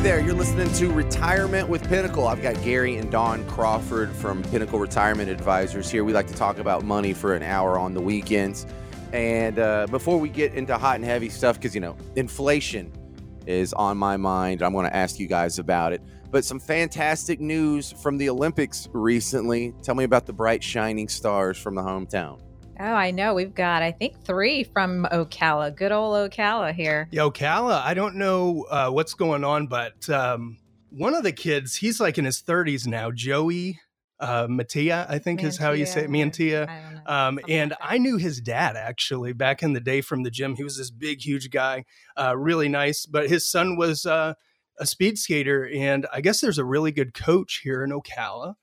Hey there, you're listening to Retirement with Pinnacle. I've got Gary and Dawn Crawford from Pinnacle Retirement Advisors here. We like to talk about money for an hour on the weekends. And uh, before we get into hot and heavy stuff, because, you know, inflation is on my mind, I'm going to ask you guys about it. But some fantastic news from the Olympics recently. Tell me about the bright, shining stars from the hometown. Oh, I know. We've got, I think, three from Ocala. Good old Ocala here. Yeah, Ocala. I don't know uh, what's going on, but um, one of the kids, he's like in his 30s now, Joey uh, Matia, I think is how you say it, Mantia. Um, and like I knew his dad actually back in the day from the gym. He was this big, huge guy, uh, really nice. But his son was uh, a speed skater, and I guess there's a really good coach here in Ocala.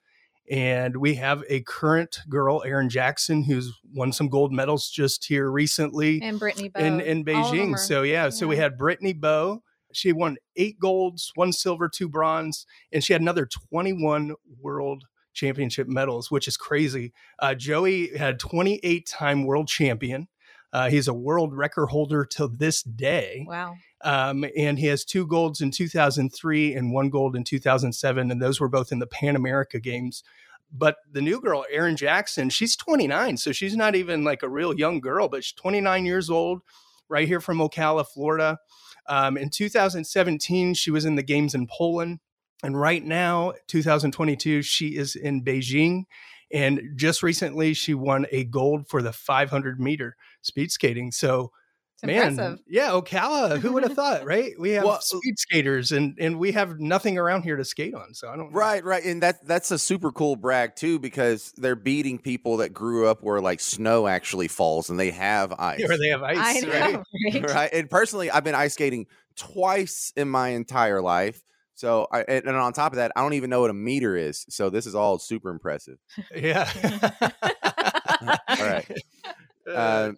And we have a current girl, Erin Jackson, who's won some gold medals just here recently. And Brittany Bowe. In, in Beijing. So, yeah, yeah, so we had Brittany Bowe. She won eight golds, one silver, two bronze, and she had another 21 world championship medals, which is crazy. Uh, Joey had 28 time world champion. Uh, he's a world record holder to this day. Wow. Um, and he has two golds in 2003 and one gold in 2007. And those were both in the Pan America Games. But the new girl, Erin Jackson, she's 29. So she's not even like a real young girl, but she's 29 years old, right here from Ocala, Florida. Um, in 2017, she was in the games in Poland. And right now, 2022, she is in Beijing. And just recently, she won a gold for the 500 meter speed skating. So, it's Man, impressive. yeah, Ocala. Who would have thought, right? We have well, uh speed skaters, and and we have nothing around here to skate on. So I don't. Know. Right, right, and that that's a super cool brag too, because they're beating people that grew up where like snow actually falls, and they have ice. Where they have ice, I know, right? right? right. And personally, I've been ice skating twice in my entire life. So, I, and on top of that, I don't even know what a meter is. So this is all super impressive. Yeah. all right. Uh,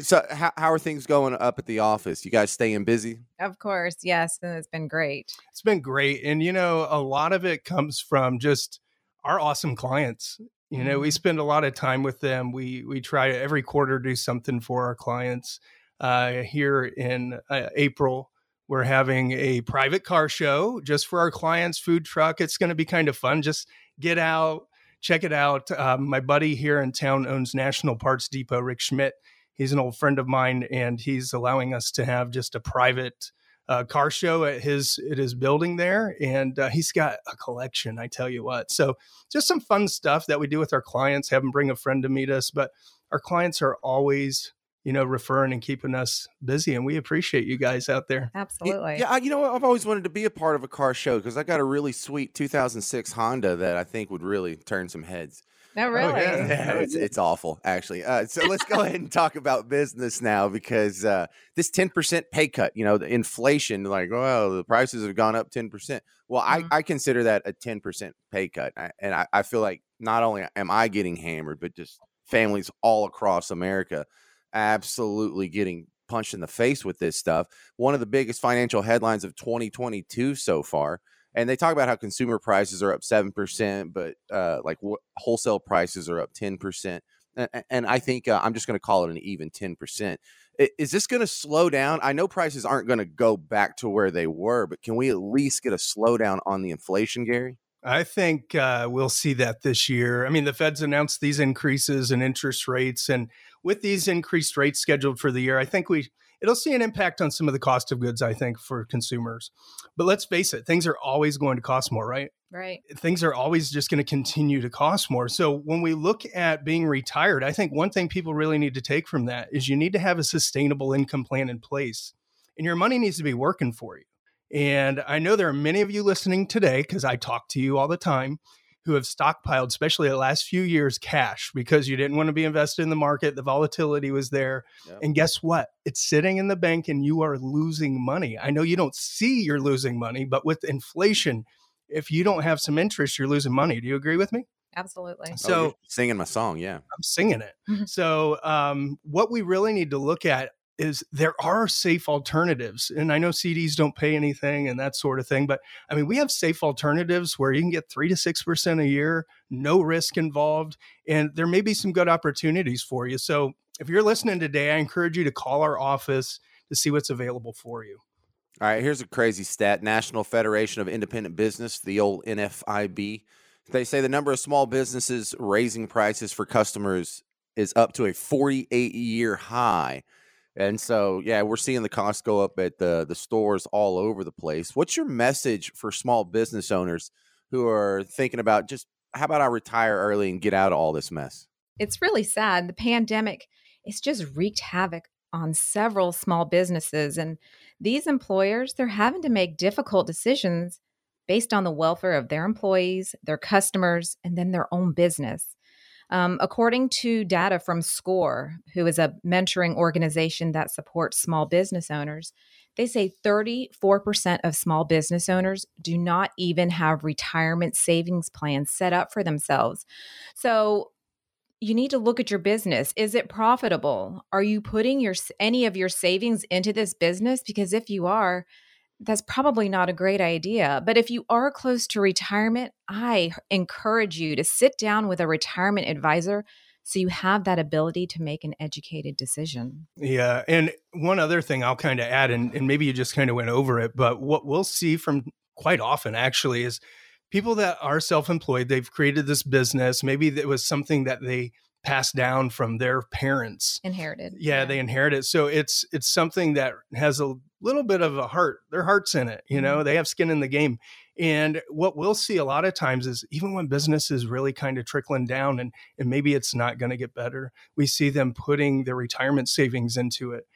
so, how, how are things going up at the office? You guys staying busy? Of course, yes, and it's been great. It's been great, and you know, a lot of it comes from just our awesome clients. You know, we mm-hmm. spend a lot of time with them. We we try every quarter do something for our clients. Uh, here in uh, April, we're having a private car show just for our clients. Food truck. It's going to be kind of fun. Just get out, check it out. Um, my buddy here in town owns National Parts Depot, Rick Schmidt he's an old friend of mine, and he's allowing us to have just a private uh, car show at his at his building there, and uh, he's got a collection. I tell you what, so just some fun stuff that we do with our clients. Have them bring a friend to meet us, but our clients are always you know, referring and keeping us busy. And we appreciate you guys out there. Absolutely. Yeah, you know, I've always wanted to be a part of a car show because I got a really sweet 2006 Honda that I think would really turn some heads. No, really. Oh, yeah. yeah. it's it's awful actually. Uh, so let's go ahead and talk about business now because uh, this ten percent pay cut, you know, the inflation, like, well, the prices have gone up ten percent. Well, mm-hmm. I I consider that a ten percent pay cut, and I, I feel like not only am I getting hammered, but just families all across America absolutely getting punched in the face with this stuff. One of the biggest financial headlines of 2022 so far and they talk about how consumer prices are up 7% but uh, like wholesale prices are up 10% and, and i think uh, i'm just going to call it an even 10% is this going to slow down? I know prices aren't going to go back to where they were but can we at least get a slowdown on the inflation gary? I think uh, we'll see that this year. I mean, the Fed's announced these increases in interest rates, and with these increased rates scheduled for the year, I think we it'll see an impact on some of the cost of goods, I think, for consumers. But let's face it, things are always going to cost more, right? Right. Things are always just going to continue to cost more. So when we look at being retired, I think one thing people really need to take from that is you need to have a sustainable income plan in place. And your money needs to be working for you. And I know there are many of you listening today because I talk to you all the time who have stockpiled, especially the last few years, cash because you didn't want to be invested in the market. The volatility was there. Yep. And guess what? It's sitting in the bank and you are losing money. I know you don't see you're losing money, but with inflation, if you don't have some interest, you're losing money. Do you agree with me? Absolutely. Oh, so oh, singing my song, yeah. I'm singing it. Mm-hmm. so um, what we really need to look at is there are safe alternatives. And I know CDs don't pay anything and that sort of thing, but I mean, we have safe alternatives where you can get three to 6% a year, no risk involved, and there may be some good opportunities for you. So if you're listening today, I encourage you to call our office to see what's available for you. All right, here's a crazy stat National Federation of Independent Business, the old NFIB. They say the number of small businesses raising prices for customers is up to a 48 year high. And so, yeah, we're seeing the costs go up at the the stores all over the place. What's your message for small business owners who are thinking about just how about I retire early and get out of all this mess? It's really sad. The pandemic it's just wreaked havoc on several small businesses and these employers they're having to make difficult decisions based on the welfare of their employees, their customers, and then their own business. Um, according to data from SCORE, who is a mentoring organization that supports small business owners, they say 34% of small business owners do not even have retirement savings plans set up for themselves. So, you need to look at your business. Is it profitable? Are you putting your any of your savings into this business because if you are, that's probably not a great idea. But if you are close to retirement, I encourage you to sit down with a retirement advisor so you have that ability to make an educated decision. Yeah. And one other thing I'll kind of add, and, and maybe you just kind of went over it, but what we'll see from quite often actually is people that are self employed, they've created this business. Maybe it was something that they passed down from their parents. Inherited. Yeah, yeah, they it. so it's it's something that has a little bit of a heart. Their heart's in it you know? Mm-hmm. they have skin in the game. And what we'll see a lot of times is even when business is really kind of trickling down and and maybe it's not going to get better we see them putting their retirement savings into it.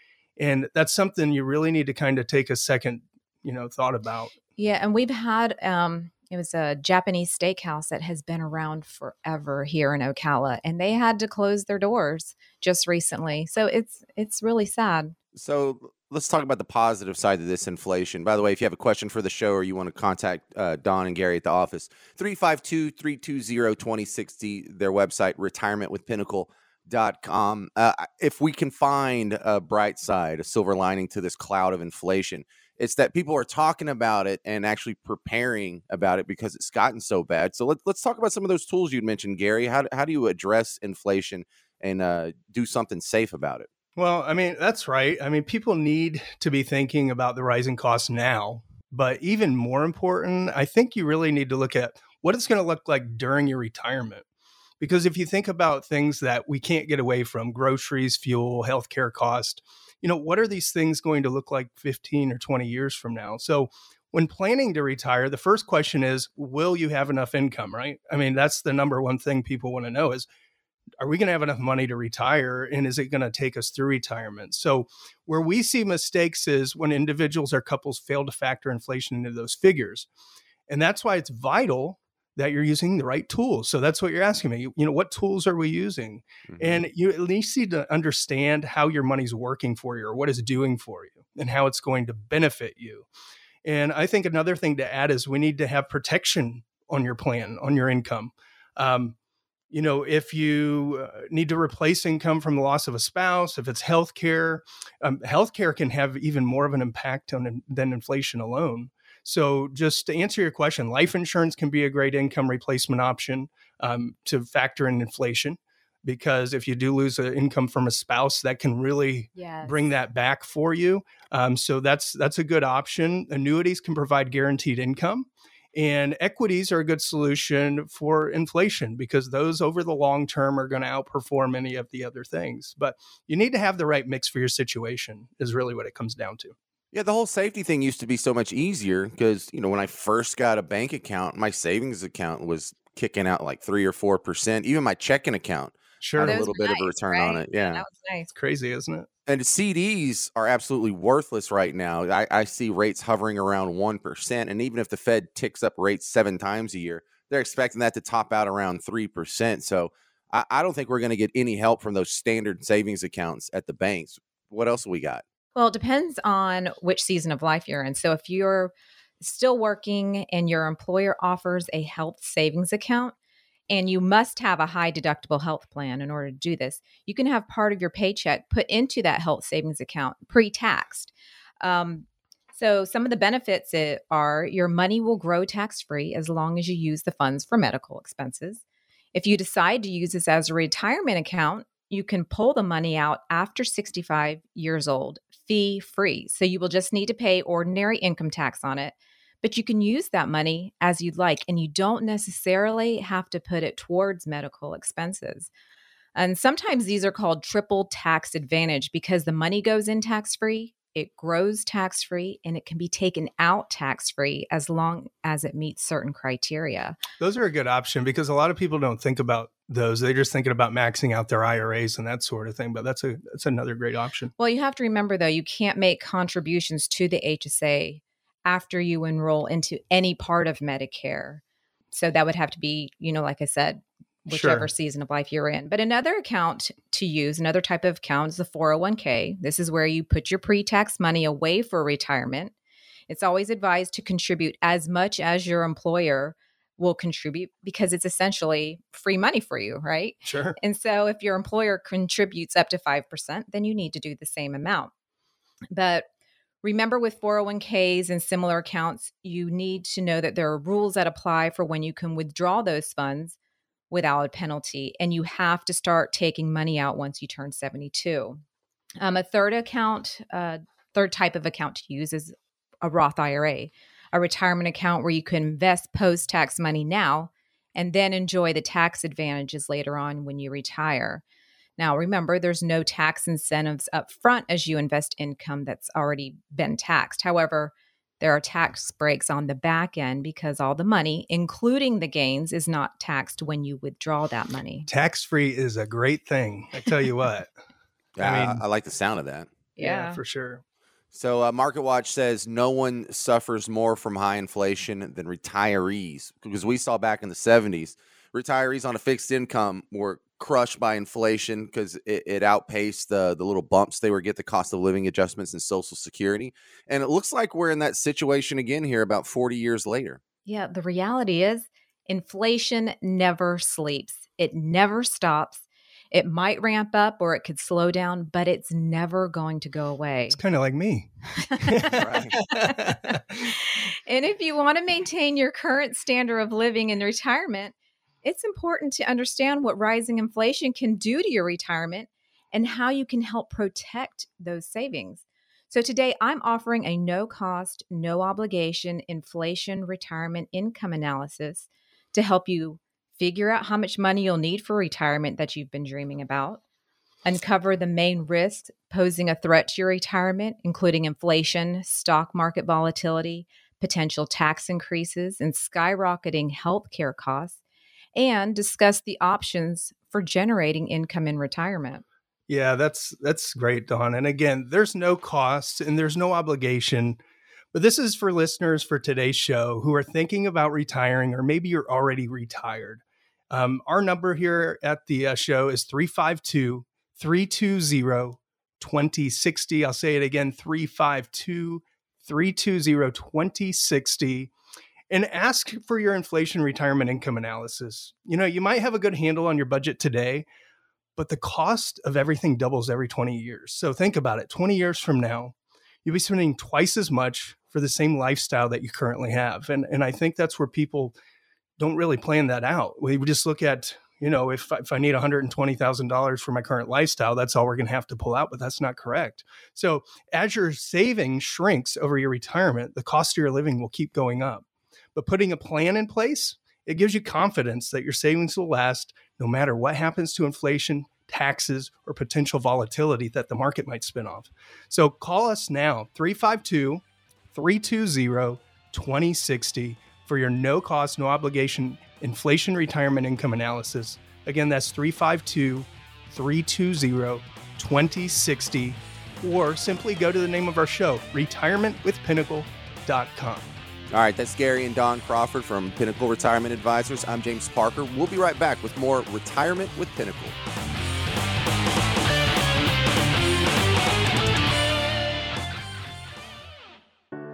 And that's something you really need to kind of take a second you know thought about. Yeah and we've had um it was a Japanese steakhouse that has been around forever here in Ocala, and they had to close their doors just recently. So it's it's really sad. So let's talk about the positive side of this inflation. By the way, if you have a question for the show or you want to contact uh, Dawn and Gary at the office, 352 320 2060, their website, retirementwithpinnacle.com. Uh, if we can find a bright side, a silver lining to this cloud of inflation, it's that people are talking about it and actually preparing about it because it's gotten so bad. So let, let's talk about some of those tools you'd mentioned, Gary. How, how do you address inflation and uh, do something safe about it? Well, I mean, that's right. I mean, people need to be thinking about the rising costs now. But even more important, I think you really need to look at what it's going to look like during your retirement. Because if you think about things that we can't get away from groceries, fuel, healthcare cost, you know, what are these things going to look like 15 or 20 years from now? So when planning to retire, the first question is, will you have enough income, right? I mean, that's the number one thing people want to know is, are we going to have enough money to retire and is it going to take us through retirement so where we see mistakes is when individuals or couples fail to factor inflation into those figures and that's why it's vital that you're using the right tools. So that's what you're asking me. You, you know, what tools are we using? Mm-hmm. And you at least need to understand how your money's working for you or what it's doing for you and how it's going to benefit you. And I think another thing to add is we need to have protection on your plan, on your income. Um, you know, if you uh, need to replace income from the loss of a spouse, if it's healthcare, um, healthcare can have even more of an impact on than inflation alone. So, just to answer your question, life insurance can be a great income replacement option um, to factor in inflation because if you do lose an income from a spouse, that can really yes. bring that back for you. Um, so that's that's a good option. Annuities can provide guaranteed income, and equities are a good solution for inflation because those over the long term are going to outperform any of the other things. But you need to have the right mix for your situation. Is really what it comes down to. Yeah, the whole safety thing used to be so much easier because, you know, when I first got a bank account, my savings account was kicking out like three or four percent. Even my checking account sure had a little bit nice, of a return right? on it. Yeah. yeah. that was nice. It's crazy, isn't it? And CDs are absolutely worthless right now. I, I see rates hovering around one percent, and even if the Fed ticks up rates seven times a year, they're expecting that to top out around three percent. So I, I don't think we're going to get any help from those standard savings accounts at the banks. What else we got? Well, it depends on which season of life you're in. So if you're still working and your employer offers a health savings account, and you must have a high deductible health plan in order to do this, you can have part of your paycheck put into that health savings account pre taxed. Um, so, some of the benefits are your money will grow tax free as long as you use the funds for medical expenses. If you decide to use this as a retirement account, you can pull the money out after 65 years old, fee free. So you will just need to pay ordinary income tax on it, but you can use that money as you'd like, and you don't necessarily have to put it towards medical expenses. And sometimes these are called triple tax advantage because the money goes in tax free, it grows tax free, and it can be taken out tax free as long as it meets certain criteria. Those are a good option because a lot of people don't think about those. They're just thinking about maxing out their IRAs and that sort of thing. But that's a that's another great option. Well, you have to remember though, you can't make contributions to the HSA after you enroll into any part of Medicare. So that would have to be, you know, like I said, whichever sure. season of life you're in. But another account to use, another type of account is the 401k. This is where you put your pre tax money away for retirement. It's always advised to contribute as much as your employer will contribute because it's essentially free money for you, right? Sure. And so if your employer contributes up to 5%, then you need to do the same amount. But remember with 401ks and similar accounts, you need to know that there are rules that apply for when you can withdraw those funds without a penalty. And you have to start taking money out once you turn 72. Um, a third account, uh, third type of account to use is a Roth IRA, a retirement account where you can invest post tax money now and then enjoy the tax advantages later on when you retire. Now, remember, there's no tax incentives up front as you invest income that's already been taxed. However, there are tax breaks on the back end because all the money, including the gains, is not taxed when you withdraw that money. Tax free is a great thing. I tell you what. I, mean, I, like the sound of that. Yeah, yeah for sure. So, uh, Market Watch says no one suffers more from high inflation than retirees because we saw back in the 70s, retirees on a fixed income were crushed by inflation because it, it, outpaced the the little bumps they were get the cost of living adjustments and social security. And it looks like we're in that situation again here about 40 years later. Yeah the reality is inflation never sleeps. It never stops it might ramp up or it could slow down but it's never going to go away it's kind of like me. And if you want to maintain your current standard of living in retirement it's important to understand what rising inflation can do to your retirement and how you can help protect those savings. So, today I'm offering a no cost, no obligation inflation retirement income analysis to help you figure out how much money you'll need for retirement that you've been dreaming about, uncover the main risks posing a threat to your retirement, including inflation, stock market volatility, potential tax increases, and skyrocketing healthcare costs and discuss the options for generating income in retirement. Yeah, that's that's great, Dawn. And again, there's no cost and there's no obligation. But this is for listeners for today's show who are thinking about retiring, or maybe you're already retired. Um, our number here at the uh, show is 352 320 2060. I'll say it again 352 320 2060 and ask for your inflation retirement income analysis. You know, you might have a good handle on your budget today, but the cost of everything doubles every 20 years. So think about it 20 years from now, you'll be spending twice as much for the same lifestyle that you currently have. And, and I think that's where people don't really plan that out. We just look at, you know, if, if I need $120,000 for my current lifestyle, that's all we're going to have to pull out, but that's not correct. So as your savings shrinks over your retirement, the cost of your living will keep going up. But putting a plan in place, it gives you confidence that your savings will last no matter what happens to inflation, taxes, or potential volatility that the market might spin off. So call us now, 352 320 2060 for your no cost, no obligation inflation retirement income analysis. Again, that's 352 320 2060. Or simply go to the name of our show, retirementwithpinnacle.com. All right, that's Gary and Dawn Crawford from Pinnacle Retirement Advisors. I'm James Parker. We'll be right back with more Retirement with Pinnacle.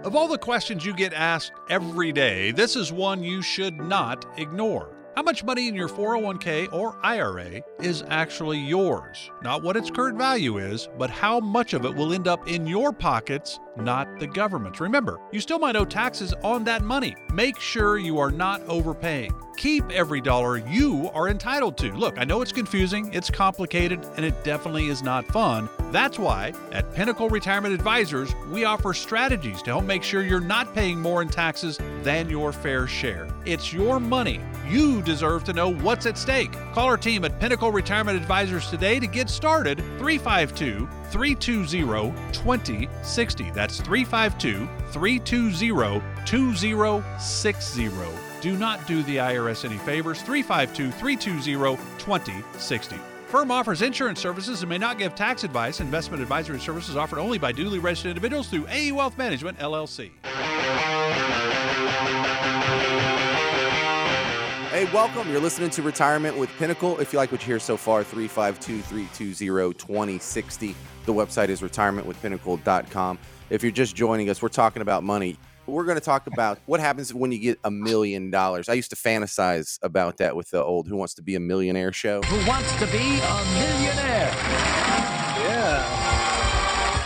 Of all the questions you get asked every day, this is one you should not ignore. How much money in your 401k or IRA is actually yours? Not what its current value is, but how much of it will end up in your pockets not the government. Remember, you still might owe taxes on that money. Make sure you are not overpaying. Keep every dollar you are entitled to. Look, I know it's confusing, it's complicated, and it definitely is not fun. That's why at Pinnacle Retirement Advisors, we offer strategies to help make sure you're not paying more in taxes than your fair share. It's your money. You deserve to know what's at stake. Call our team at Pinnacle Retirement Advisors today to get started. 352 320 2060. That's 352 320 2060. Do not do the IRS any favors. 352 320 2060. Firm offers insurance services and may not give tax advice. Investment advisory services offered only by duly registered individuals through AE Wealth Management, LLC. Hey, welcome. You're listening to Retirement with Pinnacle. If you like what you hear so far, 352 320 2060. The website is retirementwithpinnacle.com. If you're just joining us, we're talking about money. We're going to talk about what happens when you get a million dollars. I used to fantasize about that with the old Who Wants to Be a Millionaire show. Who wants to be a millionaire? Yeah.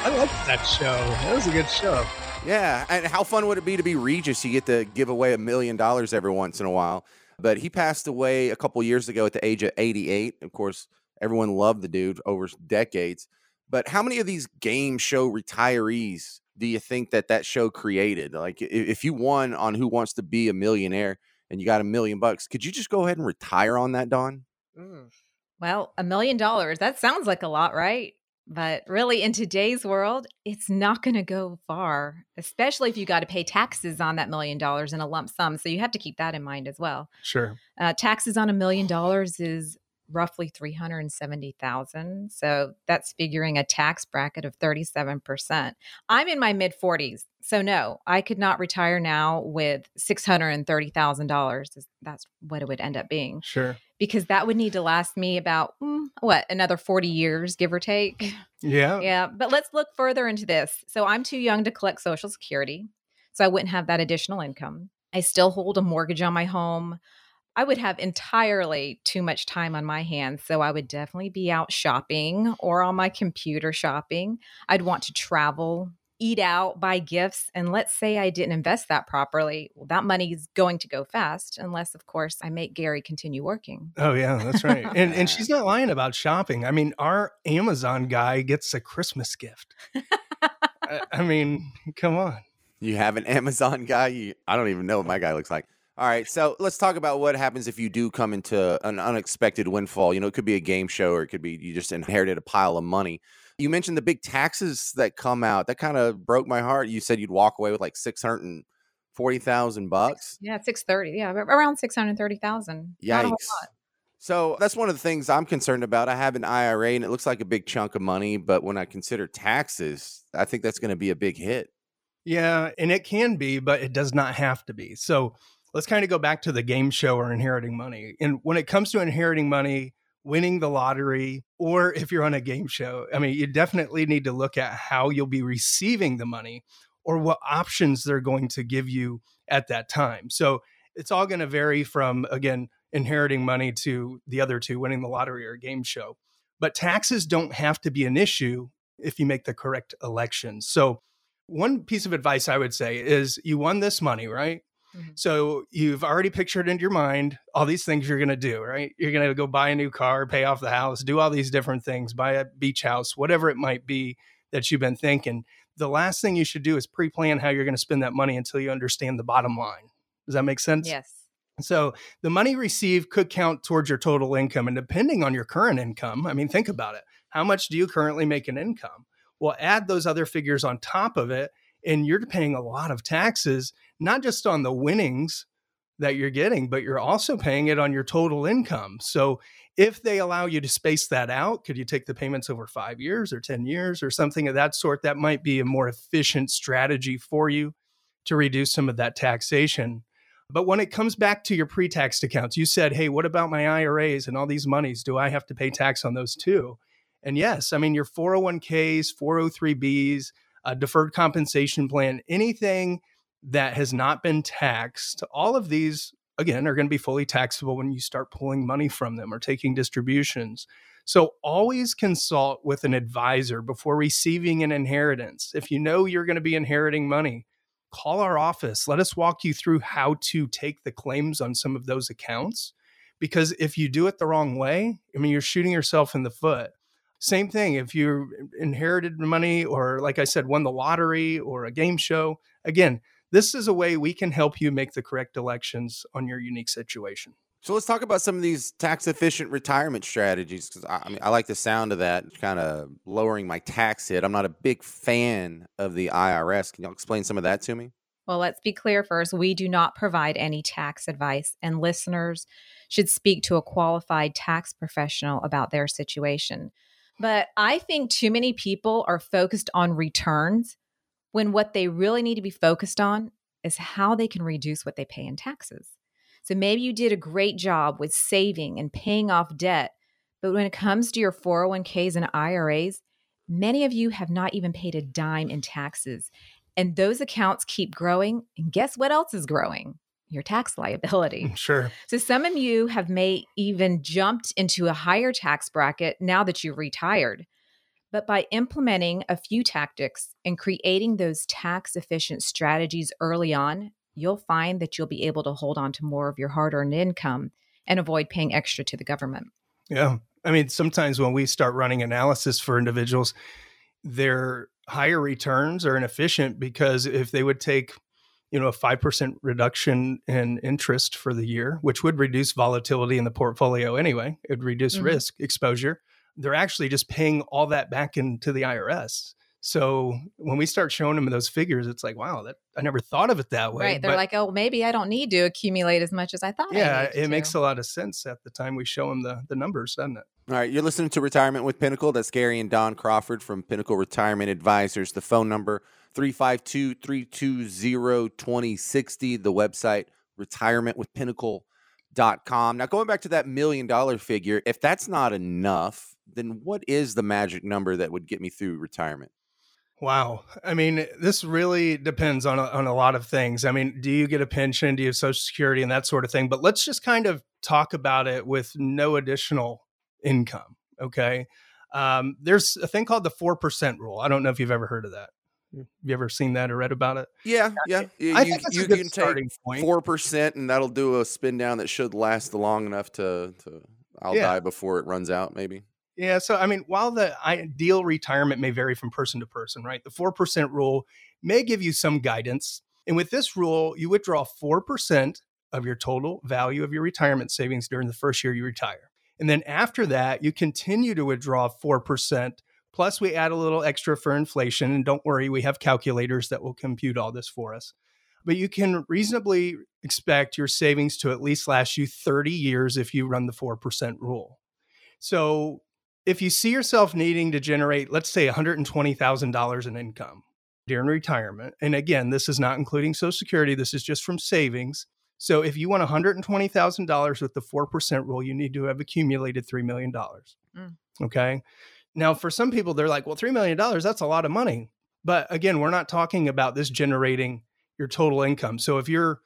I liked that show. That was a good show. Yeah. And how fun would it be to be Regis? You get to give away a million dollars every once in a while. But he passed away a couple years ago at the age of 88. Of course, everyone loved the dude over decades. But how many of these game show retirees do you think that that show created? Like, if you won on Who Wants to Be a Millionaire and you got a million bucks, could you just go ahead and retire on that, Dawn? Well, a million dollars, that sounds like a lot, right? But really, in today's world, it's not going to go far, especially if you got to pay taxes on that million dollars in a lump sum. So you have to keep that in mind as well. Sure. Uh, taxes on a million dollars is roughly 370,000. So that's figuring a tax bracket of 37%. I'm in my mid 40s. So no, I could not retire now with $630,000. That's what it would end up being. Sure. Because that would need to last me about mm, what, another 40 years give or take. Yeah. Yeah, but let's look further into this. So I'm too young to collect social security. So I wouldn't have that additional income. I still hold a mortgage on my home. I would have entirely too much time on my hands. So I would definitely be out shopping or on my computer shopping. I'd want to travel, eat out, buy gifts. And let's say I didn't invest that properly. Well, that money is going to go fast, unless, of course, I make Gary continue working. Oh, yeah, that's right. and, and she's not lying about shopping. I mean, our Amazon guy gets a Christmas gift. I, I mean, come on. You have an Amazon guy? You, I don't even know what my guy looks like. All right, so let's talk about what happens if you do come into an unexpected windfall. You know, it could be a game show or it could be you just inherited a pile of money. You mentioned the big taxes that come out. That kind of broke my heart. You said you'd walk away with like 640,000 bucks. Yeah, 630. Yeah, around 630,000. Yikes. So that's one of the things I'm concerned about. I have an IRA and it looks like a big chunk of money, but when I consider taxes, I think that's going to be a big hit. Yeah, and it can be, but it does not have to be. So let's kind of go back to the game show or inheriting money. And when it comes to inheriting money, winning the lottery, or if you're on a game show, I mean, you definitely need to look at how you'll be receiving the money or what options they're going to give you at that time. So it's all going to vary from, again, inheriting money to the other two, winning the lottery or game show. But taxes don't have to be an issue if you make the correct elections. So, one piece of advice I would say is you won this money, right? Mm-hmm. So you've already pictured in your mind all these things you're going to do, right? You're going to go buy a new car, pay off the house, do all these different things, buy a beach house, whatever it might be that you've been thinking. The last thing you should do is pre plan how you're going to spend that money until you understand the bottom line. Does that make sense? Yes. So the money received could count towards your total income. And depending on your current income, I mean, think about it. How much do you currently make in income? Well, add those other figures on top of it and you're paying a lot of taxes, not just on the winnings that you're getting, but you're also paying it on your total income. So if they allow you to space that out, could you take the payments over five years or 10 years or something of that sort? That might be a more efficient strategy for you to reduce some of that taxation. But when it comes back to your pre taxed accounts, you said, hey, what about my IRAs and all these monies? Do I have to pay tax on those too? And yes, I mean, your 401ks, 403bs, a deferred compensation plan, anything that has not been taxed, all of these, again, are going to be fully taxable when you start pulling money from them or taking distributions. So always consult with an advisor before receiving an inheritance. If you know you're going to be inheriting money, call our office. Let us walk you through how to take the claims on some of those accounts. Because if you do it the wrong way, I mean, you're shooting yourself in the foot. Same thing if you inherited money or, like I said, won the lottery or a game show. Again, this is a way we can help you make the correct elections on your unique situation. So let's talk about some of these tax efficient retirement strategies because I, I, mean I like the sound of that, kind of lowering my tax hit. I'm not a big fan of the IRS. Can you explain some of that to me? Well, let's be clear first. We do not provide any tax advice, and listeners should speak to a qualified tax professional about their situation. But I think too many people are focused on returns when what they really need to be focused on is how they can reduce what they pay in taxes. So maybe you did a great job with saving and paying off debt, but when it comes to your 401ks and IRAs, many of you have not even paid a dime in taxes. And those accounts keep growing. And guess what else is growing? Your tax liability. Mm, sure. So some of you have may even jumped into a higher tax bracket now that you've retired. But by implementing a few tactics and creating those tax efficient strategies early on, you'll find that you'll be able to hold on to more of your hard earned income and avoid paying extra to the government. Yeah. I mean, sometimes when we start running analysis for individuals, their higher returns are inefficient because if they would take, you know, a 5% reduction in interest for the year, which would reduce volatility in the portfolio anyway, it would reduce mm-hmm. risk exposure. They're actually just paying all that back into the IRS. So when we start showing them those figures, it's like, wow, that I never thought of it that way. Right. They're but, like, oh, maybe I don't need to accumulate as much as I thought. Yeah, it to. makes a lot of sense at the time we show them the, the numbers, doesn't it? All right. You're listening to Retirement with Pinnacle. That's Gary and Dawn Crawford from Pinnacle Retirement Advisors. The phone number 352 320 2060. The website retirementwithpinnacle.com. Now, going back to that million dollar figure, if that's not enough, then what is the magic number that would get me through retirement? Wow. I mean, this really depends on a, on a lot of things. I mean, do you get a pension? Do you have Social Security and that sort of thing? But let's just kind of talk about it with no additional income. Okay. Um, there's a thing called the 4% rule. I don't know if you've ever heard of that. Have you ever seen that or read about it? Yeah, yeah. You, I think that's you, you can take four percent, and that'll do a spin down that should last long enough to to I'll yeah. die before it runs out. Maybe. Yeah. So, I mean, while the ideal retirement may vary from person to person, right? The 4% rule may give you some guidance. And with this rule, you withdraw 4% of your total value of your retirement savings during the first year you retire. And then after that, you continue to withdraw 4%. Plus, we add a little extra for inflation. And don't worry, we have calculators that will compute all this for us. But you can reasonably expect your savings to at least last you 30 years if you run the 4% rule. So if you see yourself needing to generate, let's say $120,000 in income during retirement, and again, this is not including Social Security, this is just from savings. So if you want $120,000 with the 4% rule, you need to have accumulated $3 million. Mm. Okay. Now, for some people, they're like, well, $3 million, that's a lot of money. But again, we're not talking about this generating your total income. So if you're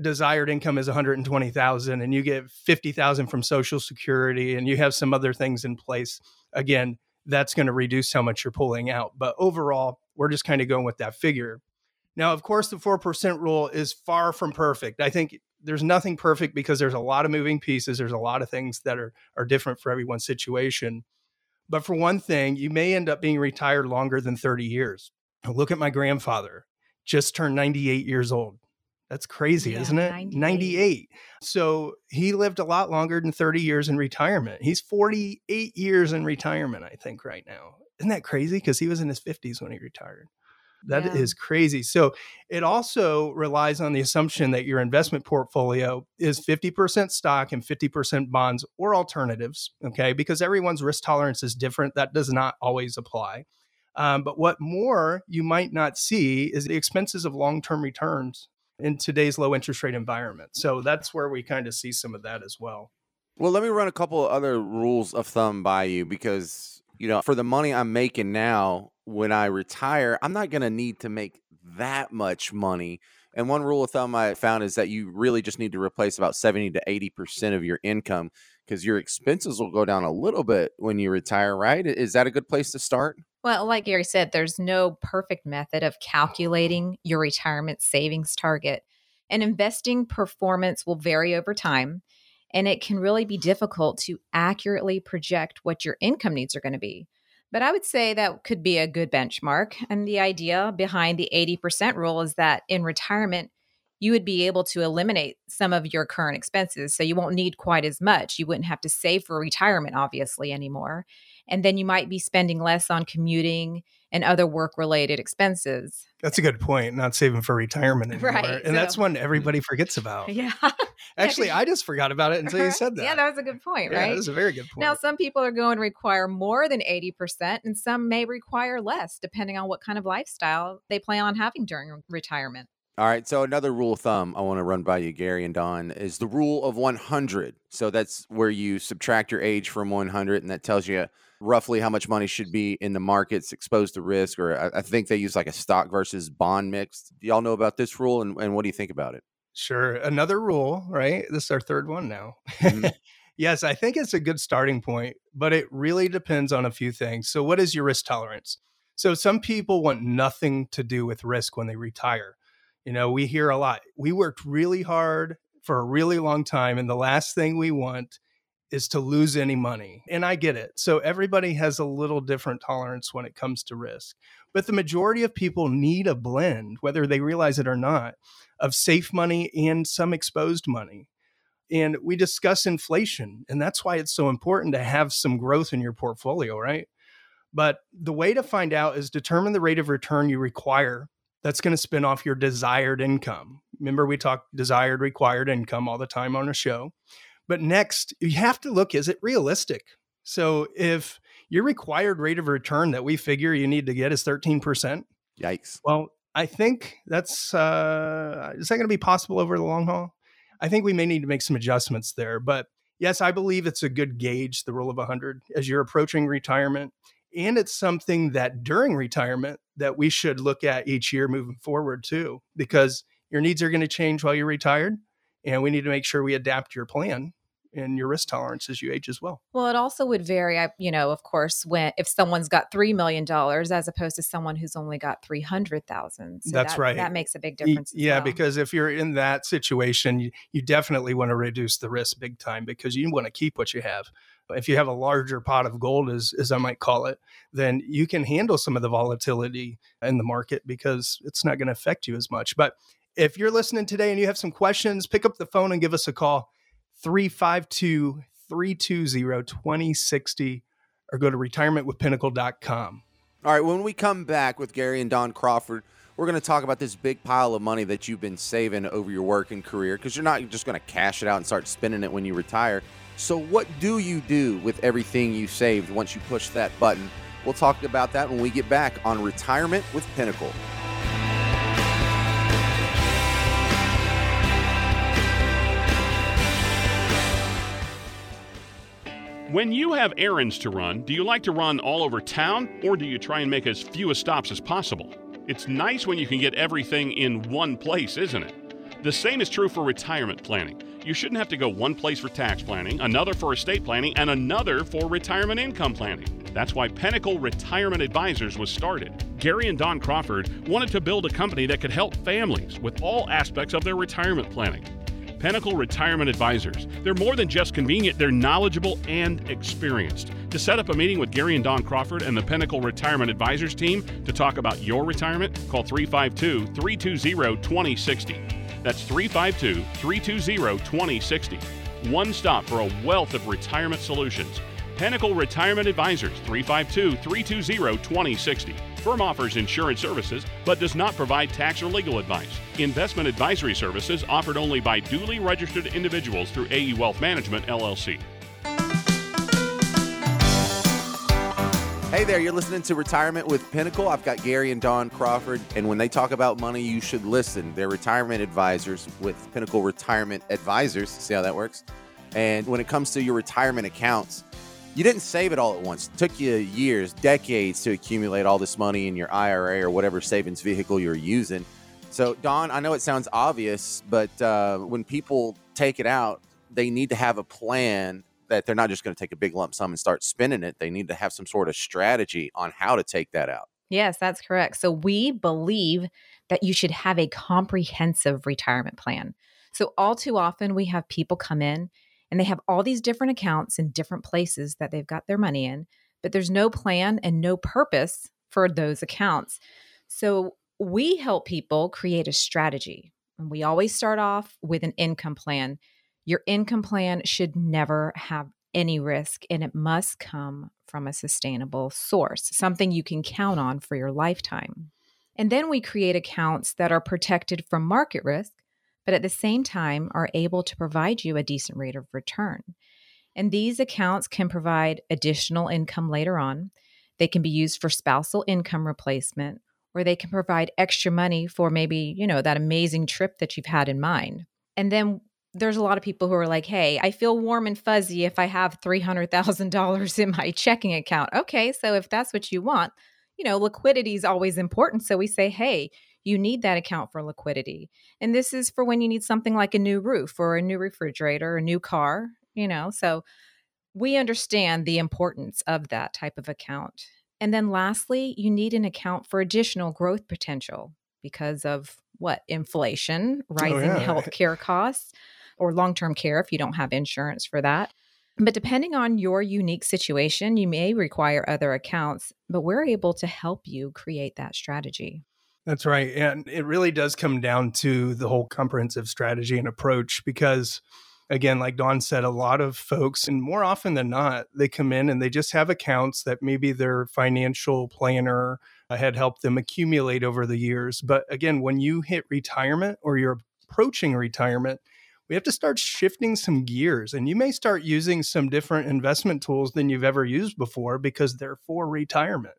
desired income is 120,000 and you get 50,000 from social security and you have some other things in place again that's going to reduce how much you're pulling out. But overall we're just kind of going with that figure. Now of course the 4% rule is far from perfect. I think there's nothing perfect because there's a lot of moving pieces. There's a lot of things that are are different for everyone's situation but for one thing you may end up being retired longer than 30 years look at my grandfather just turned 98 years old that's crazy, yeah, isn't it? 98. 98. So he lived a lot longer than 30 years in retirement. He's 48 years in retirement, I think, right now. Isn't that crazy? Because he was in his 50s when he retired. That yeah. is crazy. So it also relies on the assumption that your investment portfolio is 50% stock and 50% bonds or alternatives. Okay. Because everyone's risk tolerance is different. That does not always apply. Um, but what more you might not see is the expenses of long term returns in today's low interest rate environment. So that's where we kind of see some of that as well. Well, let me run a couple of other rules of thumb by you because, you know, for the money I'm making now, when I retire, I'm not going to need to make that much money And one rule of thumb I found is that you really just need to replace about 70 to 80% of your income because your expenses will go down a little bit when you retire, right? Is that a good place to start? Well, like Gary said, there's no perfect method of calculating your retirement savings target. And investing performance will vary over time. And it can really be difficult to accurately project what your income needs are going to be. But I would say that could be a good benchmark. And the idea behind the 80% rule is that in retirement, you would be able to eliminate some of your current expenses. So you won't need quite as much. You wouldn't have to save for retirement, obviously, anymore. And then you might be spending less on commuting and other work related expenses. That's a good point. Not saving for retirement anymore. Right, and so- that's one mm. everybody forgets about. Yeah. Actually, 'cause- I just forgot about it until you uh-huh. said that. yeah, that was a good point, Yeah, right? That's a very good point. Now, some people are going to require more than 80%, and some may require less, depending on what kind of lifestyle they plan on having during retirement. All right. So another rule of thumb I want to run by you, Gary and Dawn, is the rule of 100. So that's where you subtract your age from 100, and that tells you roughly how much money should be in the markets exposed to risk. Or I, I think they use like a stock versus bond mix. Do y'all know about this rule, and, and what do you think about it? Sure. Another rule, right? This is our third one now. Mhm. yes, I think it's a good starting point, but it really depends on a few things. So, what is your risk tolerance? So, some people want nothing to do with risk when they retire. You know, we hear a lot. We worked really hard for a really long time, and the last thing we want is to lose any money. And I get it. So, everybody has a little different tolerance when it comes to risk. But the majority of people need a blend, whether they realize it or not of safe money and some exposed money. And we discuss inflation, and that's why it's so important to have some growth in your portfolio, right? But the way to find out is determine the rate of return you require that's going to spin off your desired income. Remember, we talk desired, required income all the time on a show. But next, you have to look is it realistic? So if your required rate of return that we figure you need to get is 13%, Yikes. well, I think that's uh, is that going to be possible over the long haul? I think we may need to make some adjustments there, but yes, I believe it's a good gauge, the rule of 100, as you're approaching retirement, and it's something that during retirement that we should look at each year moving forward too, because your needs are going to change while you're retired, and we need to make sure we adapt your plan and your risk tolerance as you age as well. Well, it also would vary, I- you know, of course, when if someone's got three million dollars as opposed to someone who's only got three hundred thousand. So That's that, right. That makes a big difference. Yeah, well. because if you're in that situation, you, you definitely want to reduce the risk big time because you want to keep what you have. If you have a larger pot of gold, as, as I might call it, then you can handle some of the volatility in the market because it's not going to affect you as much. But if you're listening today and you have some questions, pick up the phone and give us a call 352 320 2060 or go to retirementwithpinnacle.com. All right, when we come back with Gary and Dawn Crawford, we're going to talk about this big pile of money that you've been saving over your working career because you're not just going to cash it out and start spending it when you retire. So, what do you do with everything you saved once you push that button? We'll talk about that when we get back on Retirement with Pinnacle. When you have errands to run, do you like to run all over town or do you try and make as few stops as possible? It's nice when you can get everything in one place, isn't it? The same is true for retirement planning. You shouldn't have to go one place for tax planning, another for estate planning, and another for retirement income planning. That's why Pinnacle Retirement Advisors was started. Gary and Dawn Crawford wanted to build a company that could help families with all aspects of their retirement planning. Pinnacle Retirement Advisors. They're more than just convenient, they're knowledgeable and experienced. To set up a meeting with Gary and Dawn Crawford and the Pinnacle Retirement Advisors team to talk about your retirement, call 352 320 2060. That's 352 320 2060. One stop for a wealth of retirement solutions. Pinnacle Retirement Advisors 352 320 2060. Firm offers insurance services but does not provide tax or legal advice. Investment advisory services offered only by duly registered individuals through AE Wealth Management LLC. Hey there, you're listening to Retirement with Pinnacle. I've got Gary and Dawn Crawford, and when they talk about money, you should listen. They're retirement advisors with Pinnacle Retirement Advisors. See how that works? And when it comes to your retirement accounts, you didn't save it all at once. It took you years, decades to accumulate all this money in your IRA or whatever savings vehicle you're using. So, Dawn, I know it sounds obvious, but uh, when people take it out, they need to have a plan that they're not just going to take a big lump sum and start spending it. They need to have some sort of strategy on how to take that out. Yes, that's correct. So, we believe that you should have a comprehensive retirement plan. So, all too often, we have people come in and they have all these different accounts in different places that they've got their money in, but there's no plan and no purpose for those accounts. So, we help people create a strategy. And we always start off with an income plan. Your income plan should never have any risk and it must come from a sustainable source, something you can count on for your lifetime. And then we create accounts that are protected from market risk, but at the same time are able to provide you a decent rate of return. And these accounts can provide additional income later on. They can be used for spousal income replacement or they can provide extra money for maybe, you know, that amazing trip that you've had in mind. And then there's a lot of people who are like, hey, I feel warm and fuzzy if I have $300,000 in my checking account. Okay, so if that's what you want, you know, liquidity is always important. So we say, hey, you need that account for liquidity. And this is for when you need something like a new roof or a new refrigerator, a new car, you know. So we understand the importance of that type of account. And then lastly, you need an account for additional growth potential because of what? Inflation, oh, rising oh, yeah. healthcare costs, or long term care if you don't have insurance for that. But depending on your unique situation, you may require other accounts, but we're able to help you create that strategy. That's right. And it really does come down to the whole comprehensive strategy and approach because again, like Dawn said, a lot of folks, and more often than not, they come in and they just have accounts that maybe their financial planner had helped them accumulate over the years. But again, when you hit retirement or you're approaching retirement, we have to start shifting some gears and you may start using some different investment tools than you've ever used before because they're for retirement.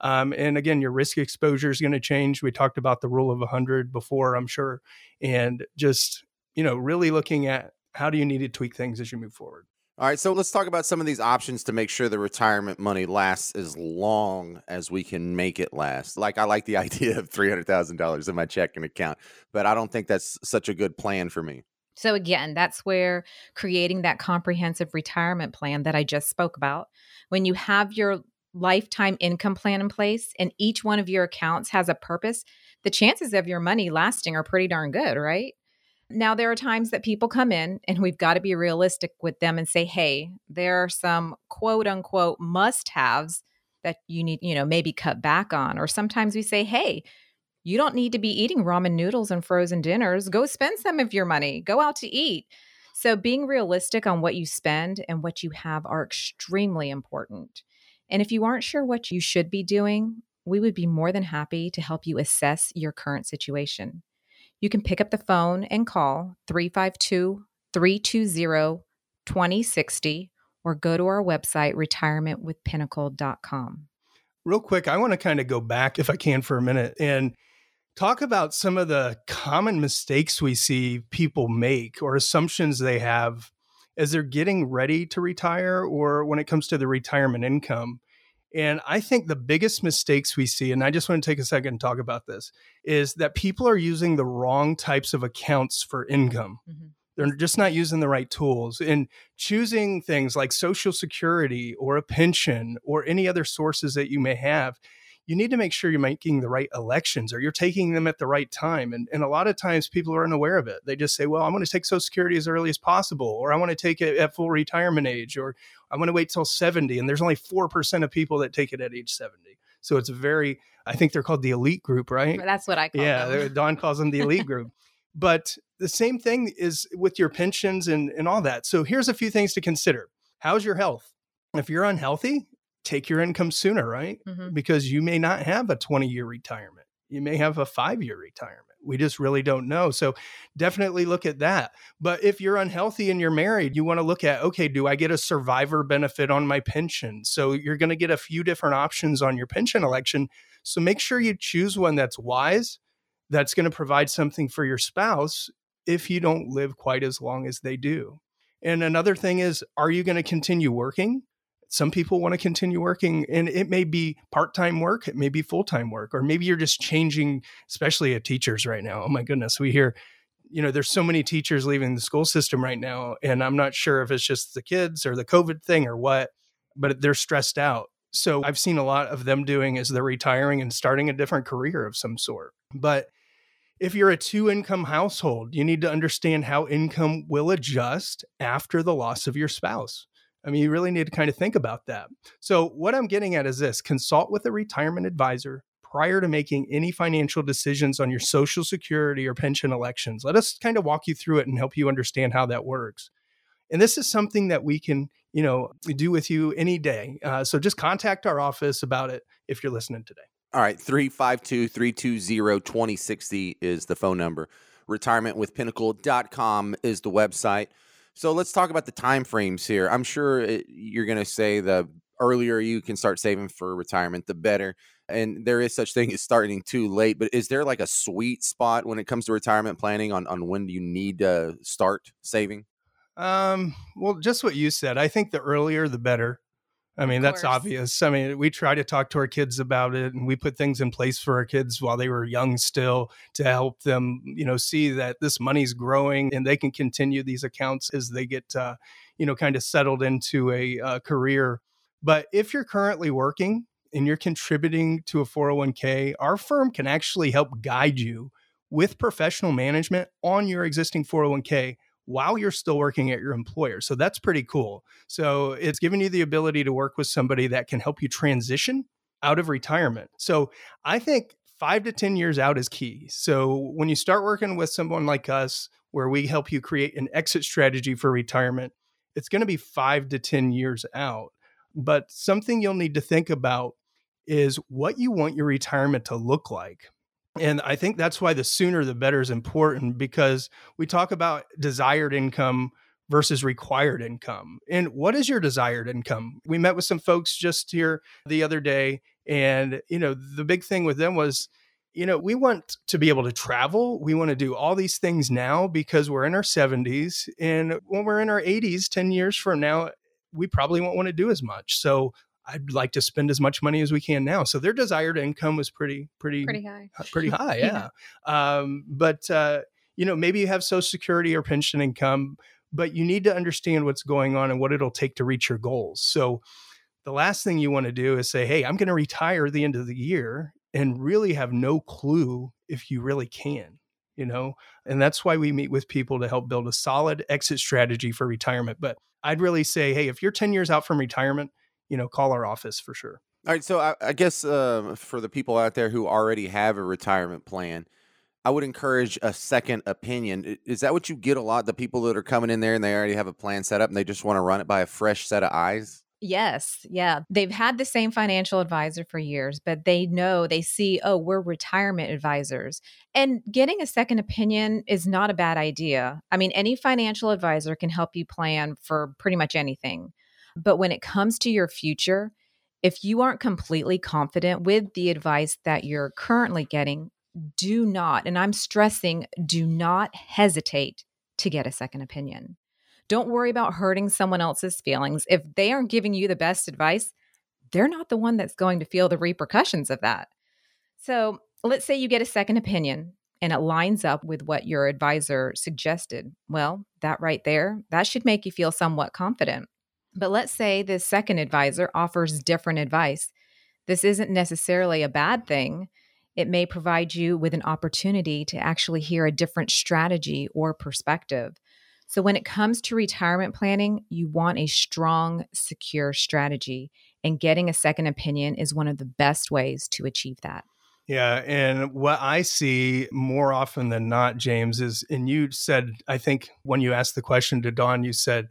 Um, and again, your risk exposure is going to change. We talked about the rule of 100 before, I'm sure. And just, you know, really looking at how do you need to tweak things as you move forward? All right, so let's talk about some of these options to make sure the retirement money lasts as long as we can make it last. Like I like the idea of $300,000 in my checking account, but I don't think that's such a good plan for me. So again, that's where creating that comprehensive retirement plan that I just spoke about, when you have your lifetime income plan in place and each one of your accounts has a purpose, the chances of your money lasting are pretty darn good, right? Now, there are times that people come in and we've got to be realistic with them and say, hey, there are some quote unquote must haves that you need, you know, maybe cut back on. Or sometimes we say, hey, you don't need to be eating ramen noodles and frozen dinners. Go spend some of your money, go out to eat. So, being realistic on what you spend and what you have are extremely important. And if you aren't sure what you should be doing, we would be more than happy to help you assess your current situation you can pick up the phone and call 352 320 2060 or go to our website, retirementwithpinnacle.com. Real quick, I want to kind of go back, if I can, for a minute and talk about some of the common mistakes we see people make or assumptions they have as they're getting ready to retire or when it comes to the retirement income. And I think the biggest mistakes we see, and I just want to take a second and talk about this, is that people are using the wrong types of accounts for income. Mm-hmm. They're just not using the right tools and choosing things like Social Security or a pension or any other sources that you may have you need to make sure you're making the right elections or you're taking them at the right time. And, and a lot of times people are unaware of it. They just say, well, I'm going to take Social Security as early as possible, or I want to take it at full retirement age, or I'm going to wait till 70. And there's only 4% of people that take it at age 70. So it's very, I think they're called the elite group, right? That's what I call yeah, them. Yeah, Dawn calls them the elite group. But the same thing is with your pensions and, and all that. So here's a few things to consider. How's your health? If you're unhealthy, take your income sooner, right? Mm-hmm. Because you may not have a 20 year retirement. You may have a five year retirement. We just really don't know. So definitely look at that. But if you're unhealthy and you're married, you want to look at okay, do I get a survivor benefit on my pension? So you're going to get a few different options on your pension election. So make sure you choose one that's wise, that's going to provide something for your spouse if you don't live quite as long as they do. And another thing is, are you going to continue working? Some people want to continue working and it may be part-time work it may be full-time work or maybe you're just changing especially at teachers right now oh my goodness we hear you know there's so many teachers leaving the school system right now and i'm not sure if it's just the kids or the covid thing or what but they're stressed out. So i've seen a lot of them doing is they're retiring and starting a different career of some sort. But if you're a two income household you need to understand how income will adjust after the loss of your spouse I mean, you really need to kind of think about that. So, what I'm getting at is this consult with a retirement advisor prior to making any financial decisions on your social security or pension elections. Let us kind of walk you through it and help you understand how that works. And this is something that we can, you know, do with you any day. Uh, so just contact our office about it if you're listening today. All right, 352 320 2060 is the phone number. Retirementwithpinnacle.com is the website. So let's talk about the time frames here. I'm sure it, you're going to say the earlier you can start saving for retirement, the better. And there is such thing as starting too late. But is there like a sweet spot when it comes to retirement planning on on when do you need to start saving? Um, well, just what you said. I think the earlier the better. I mean, that's obvious. I mean, we try to talk to our kids about it and we put things in place for our kids while they were young still to help them, you know, see that this money's growing and they can continue these accounts as they get, uh, you know, kind of settled into a uh, career. But if you're currently working and you're contributing to a 401k, our firm can actually help guide you with professional management on your existing 401k while you're still working at your employer. So that's pretty cool. So it's giving you the ability to work with somebody that can help you transition out of retirement. So I think five to 10 years out is key. So when you start working with someone like us, where we help you create an exit strategy for retirement, it's going to be five to 10 years out. But something you'll need to think about is what you want your retirement to look like. And I think that's why the sooner the better is important because we talk about desired income versus required income. And what is your desired income? We met with some folks just here the other day and you know the big thing with them was you know we want to be able to travel we want to do all these things now because we're in our 70s and when we're in our 80s 10 years from now we probably won't want to do as much so I'd like to spend as much money as we can now. So their desired income was pretty, pretty, pretty high. Pretty high, yeah. yeah. Um, but uh, you know, maybe you have Social Security or pension income, but you need to understand what's going on and what it'll take to reach your goals. So the last thing you want to do is say, "Hey, I'm going to retire at the end of the year," and really have no clue if you really can. You know, and that's why we meet with people to help build a solid exit strategy for retirement. But I'd really say, hey, if you're 10 years out from retirement, you know, call our office for sure. All right. So I, I guess uh, for the people out there who already have a retirement plan, I would encourage a second opinion. Is that what you get a lot? The people that are coming in there and they already have a plan set up and they just want to run it by a fresh set of eyes? Yes. Yeah. They've had the same financial advisor for years, but they know, they see, oh, we're retirement advisors. And getting a second opinion is not a bad idea. I mean, any financial advisor can help you plan for pretty much anything. But when it comes to your future, if you aren't completely confident with the advice that you're currently getting, do not, and I'm stressing, do not hesitate to get a second opinion. Don't worry about hurting someone else's feelings. If they aren't giving you the best advice, they're not the one that's going to feel the repercussions of that. So let's say you get a second opinion and it lines up with what your advisor suggested. Well, that right there, that should make you feel somewhat confident. But let's say this second advisor offers different advice. This isn't necessarily a bad thing. It may provide you with an opportunity to actually hear a different strategy or perspective. So, when it comes to retirement planning, you want a strong, secure strategy, and getting a second opinion is one of the best ways to achieve that. Yeah. And what I see more often than not, James, is, and you said, I think when you asked the question to Dawn, you said,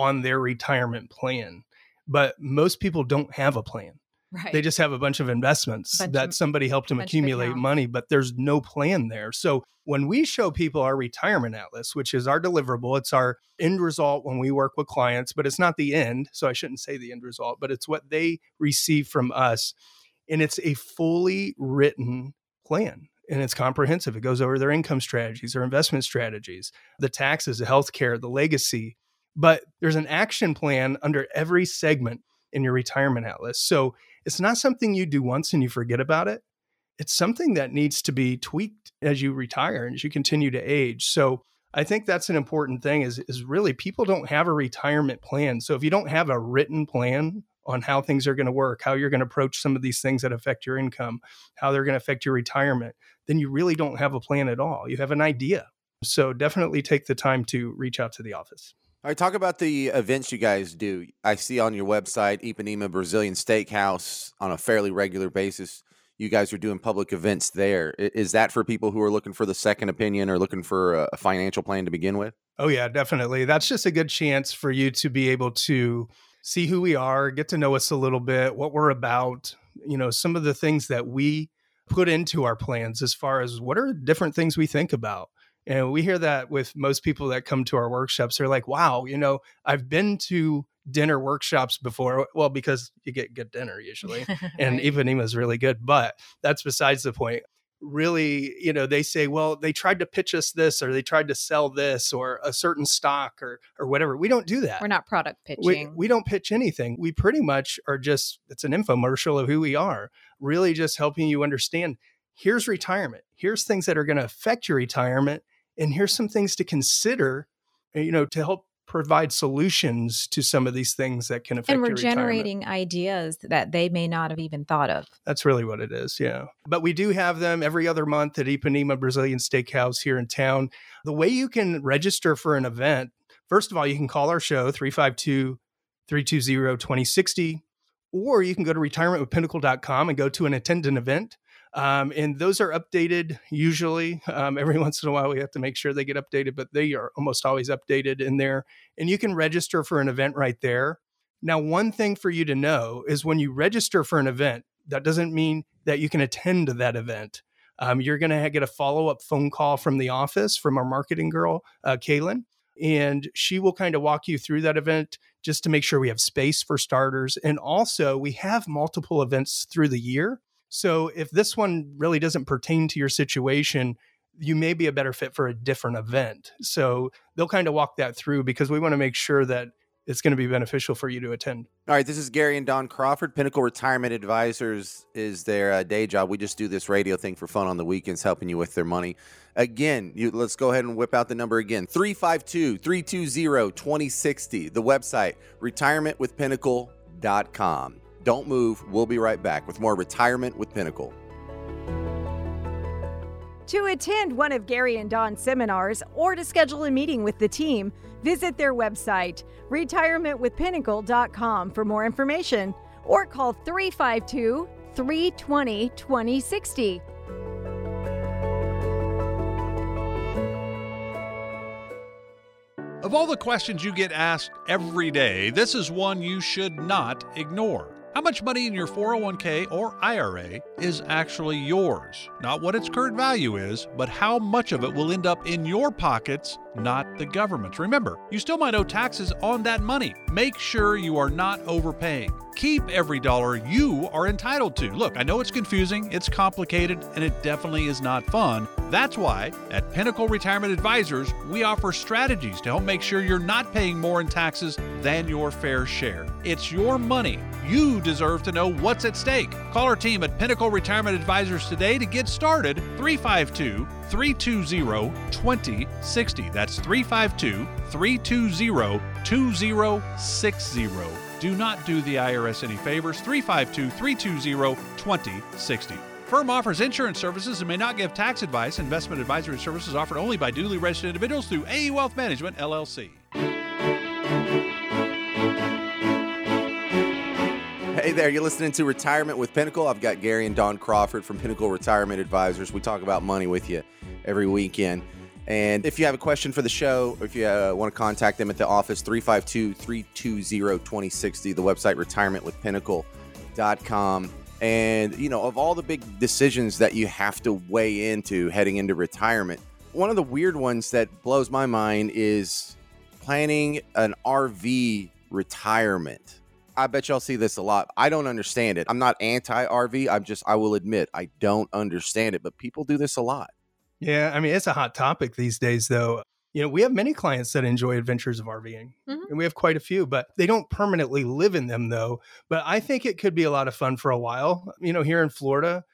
on their retirement plan. But most people don't have a plan. Right. They just have a bunch of investments bunch that of, somebody helped them accumulate money, but there's no plan there. So when we show people our retirement atlas, which is our deliverable, it's our end result when we work with clients, but it's not the end. So I shouldn't say the end result, but it's what they receive from us. And it's a fully written plan and it's comprehensive. It goes over their income strategies, their investment strategies, the taxes, the healthcare, the legacy, but there's an action plan under every segment in your retirement atlas. So it's not something you do once and you forget about it. It's something that needs to be tweaked as you retire and as you continue to age. So I think that's an important thing is, is really people don't have a retirement plan. So if you don't have a written plan on how things are going to work, how you're going to approach some of these things that affect your income, how they're going to affect your retirement, then you really don't have a plan at all. You have an idea. So definitely take the time to reach out to the office. All right, talk about the events you guys do. I see on your website, Ipanema Brazilian Steakhouse on a fairly regular basis. You guys are doing public events there. Is that for people who are looking for the second opinion or looking for a financial plan to begin with? Oh, yeah, definitely. That's just a good chance for you to be able to see who we are, get to know us a little bit, what we're about, you know, some of the things that we put into our plans as far as what are different things we think about and we hear that with most people that come to our workshops. They're like, wow, you know, I've been to dinner workshops before. Well, because you get good dinner usually. and right. Ipanema is really good, but that's besides the point. Really, you know, they say, well, they tried to pitch us this or they tried to sell this or a certain stock or or whatever. We don't do that. We're not product pitching. We, we don't pitch anything. We pretty much are just it's an infomercial of who we are, really just helping you understand here's retirement. Here's things that are going to affect your retirement and here's some things to consider eh, you know to help provide solutions to some of these things that can affect your retirement. and we're generating ideas that they may not have even thought of. That's really what it is yeah. But we do have them every other month at ipanema brazilian steakhouse here in town. The way you can register for an event first of all you can call our show 352 320 2060 or you can go to retirementwithpinnacle.com and go to an attendant event um, and those are updated usually. Um, every once in a while, we have to make sure they get updated, but they are almost always updated in there. And you can register for an event right there. Now, one thing for you to know is when you register for an event, that doesn't mean that you can attend that event. Um, you're going to get a follow up phone call from the office from our marketing girl, uh, Kaylin, and she will kind of walk you through that event just to make sure we have space for starters. And also, we have multiple events through the year. So if this one really doesn't pertain to your situation, you may be a better fit for a different event. So they'll kind of walk that through because we want to make sure that it's going to be beneficial for you to attend. All right, this is Gary and Dawn Crawford. Pinnacle Retirement Advisors is their uh, day job. We just do this radio thing for fun on the weekends, helping you with their money. Again, you, let's go ahead and whip out the number again 352 320 2060. The website, retirementwithpinnacle.com. Don't move. We'll be right back with more Retirement with Pinnacle. To attend one of Gary and Dawn's seminars or to schedule a meeting with the team, visit their website, retirementwithpinnacle.com, for more information or call 352 320 2060. Of all the questions you get asked every day, this is one you should not ignore. How much money in your 401k or IRA is actually yours? Not what its current value is, but how much of it will end up in your pockets, not the government's. Remember, you still might owe taxes on that money. Make sure you are not overpaying. Keep every dollar you are entitled to. Look, I know it's confusing, it's complicated, and it definitely is not fun. That's why at Pinnacle Retirement Advisors, we offer strategies to help make sure you're not paying more in taxes than your fair share. It's your money. You deserve to know what's at stake. Call our team at Pinnacle Retirement Advisors today to get started. 352 320 2060. That's 352 320 2060. Do not do the IRS any favors. 352 320 2060. Firm offers insurance services and may not give tax advice. Investment advisory services offered only by duly registered individuals through AE Wealth Management, LLC. Hey there, you're listening to Retirement with Pinnacle. I've got Gary and Dawn Crawford from Pinnacle Retirement Advisors. We talk about money with you every weekend. And if you have a question for the show, or if you uh, want to contact them at the office, 352 320 2060, the website retirementwithpinnacle.com. And, you know, of all the big decisions that you have to weigh into heading into retirement, one of the weird ones that blows my mind is planning an RV retirement I bet y'all see this a lot. I don't understand it. I'm not anti RV. I'm just, I will admit, I don't understand it, but people do this a lot. Yeah. I mean, it's a hot topic these days, though. You know, we have many clients that enjoy adventures of RVing, Mhm. and we have quite a few, but they don't permanently live in them though. But I think it could be a lot of fun for a while. You know, here in Florida,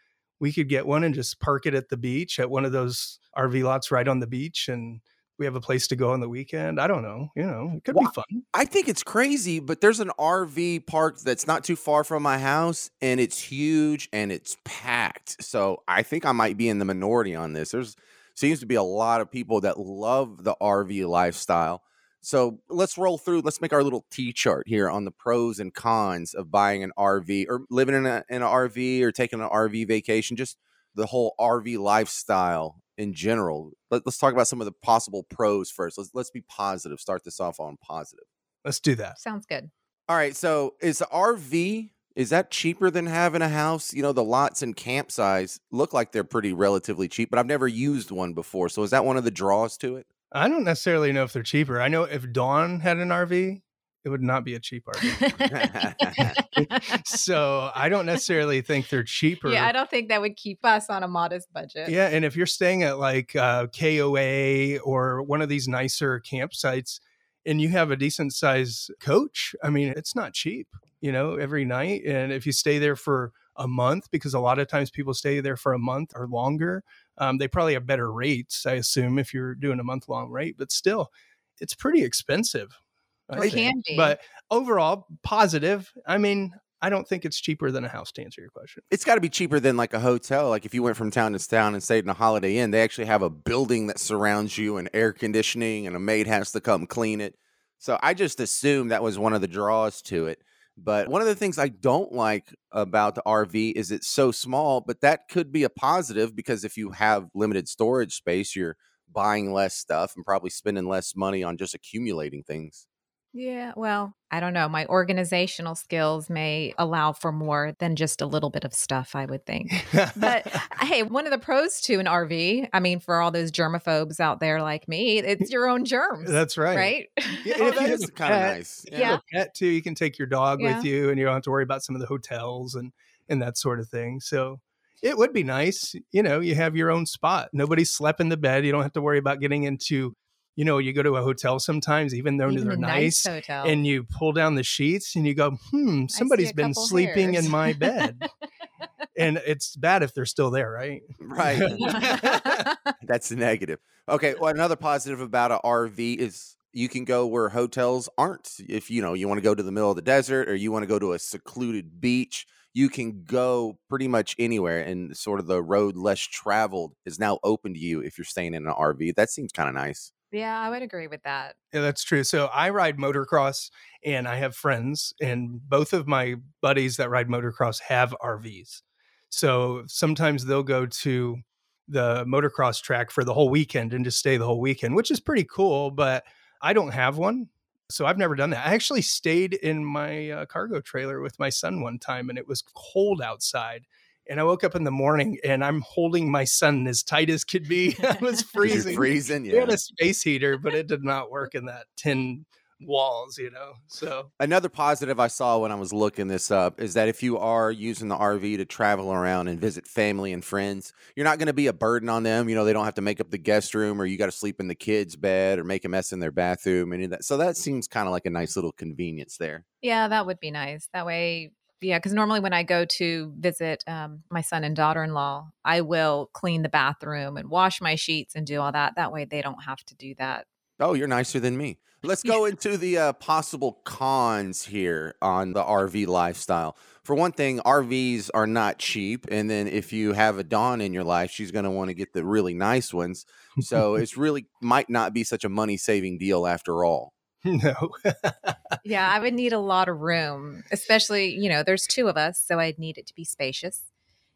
we could get one and just park it at the beach at one of those RV lots right on the beach, and we have a place to go on the weekend. I don't know. You know, it could Wha- be fun. I think it's crazy, but there's an RV park that's not too far from my house and it's huge and it's packed. So I think I might be in the minority on this. There's seems to be a lot of people that love the RV lifestyle. So let's roll through. Let's make our little T chart here on the pros and cons of buying an RV or living in, a, in an RV or taking an RV vacation, just the whole RV lifestyle in general. Let, us talk about some of the possible pros first. Let's, let's be positive. Start this off on positive. Let's do that. Sounds good. All right. So is the RV is that cheaper than having a house? You know, the lots and camp size look like they're pretty relatively cheap, but I've never used one before. So is that one of the draws to it? I don't necessarily know if they're cheaper. I know if Dawn had an RV, it would not be a cheap RV. so I don't necessarily think they're cheaper. yeah, I don't think that would keep us on a modest budget. Yeah, and if you're staying at like uh, KOA or one of these nicer campsites, and you have a decent size coach, I mean, it's not cheap, you know, every night. And if you stay there for a month, because a lot of times people stay there for a month or longer, um, they probably have better rates, I assume, if you're doing a month long rate. But still, it's pretty expensive. I It think. can be. But overall, positive. I mean, I don't think it's cheaper than a house to answer your question. It's got to be cheaper than like a hotel. Like if you went from town to town and stayed in a Holiday Inn, they actually have a building that surrounds you and air conditioning, and a maid has to come clean it. So I just assumed that was one of the draws to it. But one of the things I don't like about the RV is it's so small, but that could be a positive because if you have limited storage space, you're buying less stuff and probably spending less money on just accumulating things. Yeah, well, I don't know. My organizational skills may allow for more than just a little bit of stuff, I would think. But uh, hey, one of the pros to an RV, I mean, for all those germaphobes out there like me, it's your own germs. That's right. right? Yeah, that is kind of nice. Yeah. a pet too. You can take your dog Yeah. with you, and you don't have to worry about some of the hotels and and that sort of thing. So it would be nice, you know. You have your own spot. Nobody slept in the bed. You don't have to worry about getting into, you know, you go to a hotel sometimes, even though Even they're a nice, hotel. and you pull down the sheets and you go, hmm, somebody's been couple sleeping in my bed, and it's bad if they're still there, right? Right. That's the negative. Okay. Well, another positive about an RV is you can go where hotels aren't. If you know you want to go to the middle of the desert or you want to go to a secluded beach, you can go pretty much anywhere. And sort of the road less traveled is now open to you if you're staying in an RV. That seems kind of nice. Yeah, I would agree with that. Yeah, that's true. So I ride motocross and I have friends, and both of my buddies that ride motocross have RVs. So sometimes they'll go to the motocross track for the whole weekend and just stay the whole weekend, which is pretty cool. But I don't have one. So I've never done that. I actually stayed in my uh, cargo trailer with my son one time and it was cold outside. And I woke up in the morning and I'm holding my son as tight as could be. I was 'Cause you're freezing. freezing. We had a space heater, but it did not work in that tin walls, you know. So Another positive I saw when I was looking this up is that if you are using the RV to travel around and visit family and friends, you're not going to be a burden on them. You know, they don't have to make up the guest room or you got to sleep in the kids' bed or make a mess in their bathroom. Any of that. So that seems kind of like a nice little convenience there. Yeah, that would be nice. That way, yeah, because normally when I go to visit um, my son and daughter in law, I will clean the bathroom and wash my sheets and do all that. That way they don't have to do that. Oh, you're nicer than me. Let's go into the uh, possible cons here on the RV lifestyle. For one thing, RVs are not cheap. And then if you have a Dawn in your life, she's going to want to get the really nice ones. So it's really might not be such a money saving deal after all. no. Yeah, I would need a lot of room, especially, you know, there's two of us, so I'd need it to be spacious.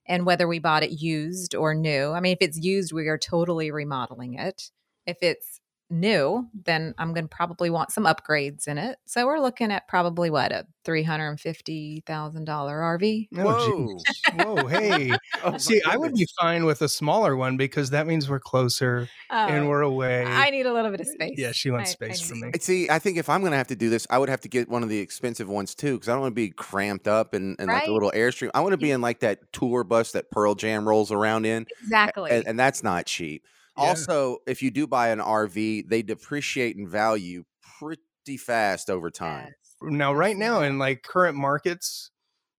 And whether we bought it used or new, I mean, if it's used, we are totally remodeling it. If it's new, then I'm going to probably want some upgrades in it. So we're looking at probably what, a $350,000 RV? Oh, geez. Whoa, hey. Oh, See, I would be fine with a smaller one because that means we're closer and Oh, we're away. I need a little bit of space. yeah, she wants I- I space for need- me. See, I think if I'm going to have to do this, I would have to get one of the expensive ones too, because I don't want to be cramped up and, and like a little airstream. I want to be in like that tour bus that Pearl Jam rolls around in. Exactly. and, and that's not cheap. Yeah. Also, if you do buy an RV, they depreciate in value pretty fast over time. now right now in like current markets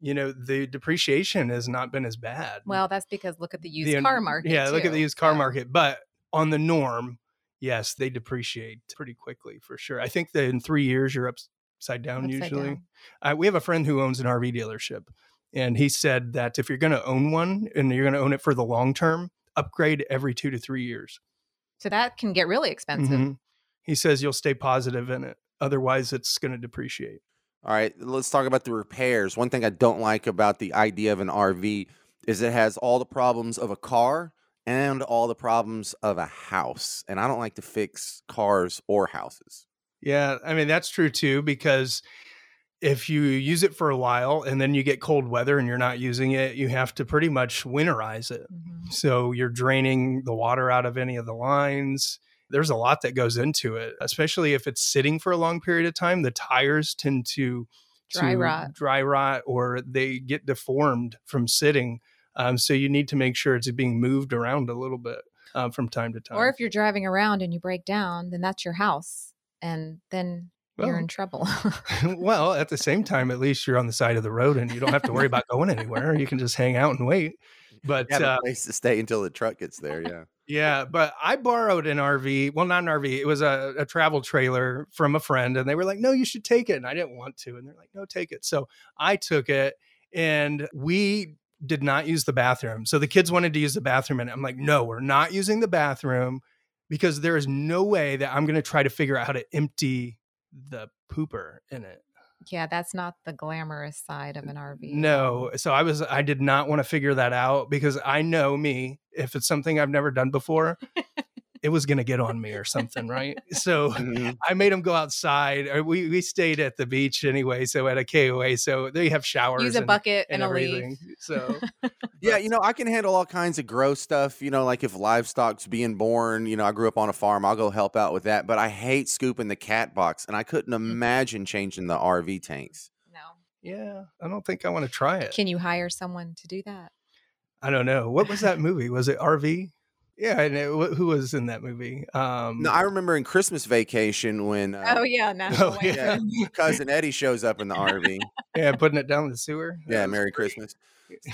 you know the depreciation has not been as bad Well, that's because look at the used The- car market. yeah look at the used car so- market but on the norm yes they depreciate pretty quickly for sure i think that in three years you're upside down Upside usually down. Uh, we have a friend who owns an rv dealership and he said that if you're going to own one and you're going to own it for the long term upgrade every two to three years So that can get really expensive. Mhm. he says you'll stay positive in it otherwise it's going to depreciate All right, let's talk about the repairs. One thing I don't like about the idea of an RV is it has all the problems of a car and all the problems of a house. And I don't like to fix cars or houses. Yeah, I mean that's true too because if you use it for a while and then you get cold weather and you're not using it, you have to pretty much winterize it. Mhm. So you're draining the water out of any of the lines. There's a lot that goes into it, especially if it's sitting for a long period of time. The tires tend to Dry to rot. dry rot, or they get deformed from sitting. Um, so you need to make sure it's being moved around a little bit um, from time to time. Or if you're driving around and you break down, then that's your house. And then you're in trouble. well, at the same time, at least you're on the side of the road and you don't have to worry about going anywhere. You can just hang out and wait. But You have uh, a place to stay until the truck gets there. Yeah. yeah, but I borrowed an RV. Well, not an RV. It was a, a travel trailer from a friend, and they were like, "No, you should take it." And I didn't want to, and they're like, "No, take it." So I took it, and we did not use the bathroom. So the kids wanted to use the bathroom, and I'm like, "No, we're not using the bathroom because there is no way that I'm going to try to figure out how to empty the pooper in it." yeah, that's not the glamorous side of an RV. No. So I was I did not want to figure that out because I know me, if it's something I've never done before, it was going to get on me or something, right? So Mhm. I made them go outside. We we stayed at the beach anyway, so at a KOA, so they have showers Use a and, bucket and, and a leaf. everything. So Yeah, you know, I can handle all kinds of gross stuff. You know, like if livestock's being born, you know, I grew up on a farm, I'll go help out with that. But I hate scooping the cat box, and I couldn't imagine changing the RV tanks. No. yeah, I don't think I want to try it. Can you hire someone to do that? I don't know. What was that movie? Was it RV? Yeah, and it, who was in that movie? Um, No, I remember in Christmas vacation when uh, oh yeah, National oh, yeah. yeah, cousin Eddie shows up in the RV. yeah, putting it down the sewer. Yeah, Merry great. Christmas.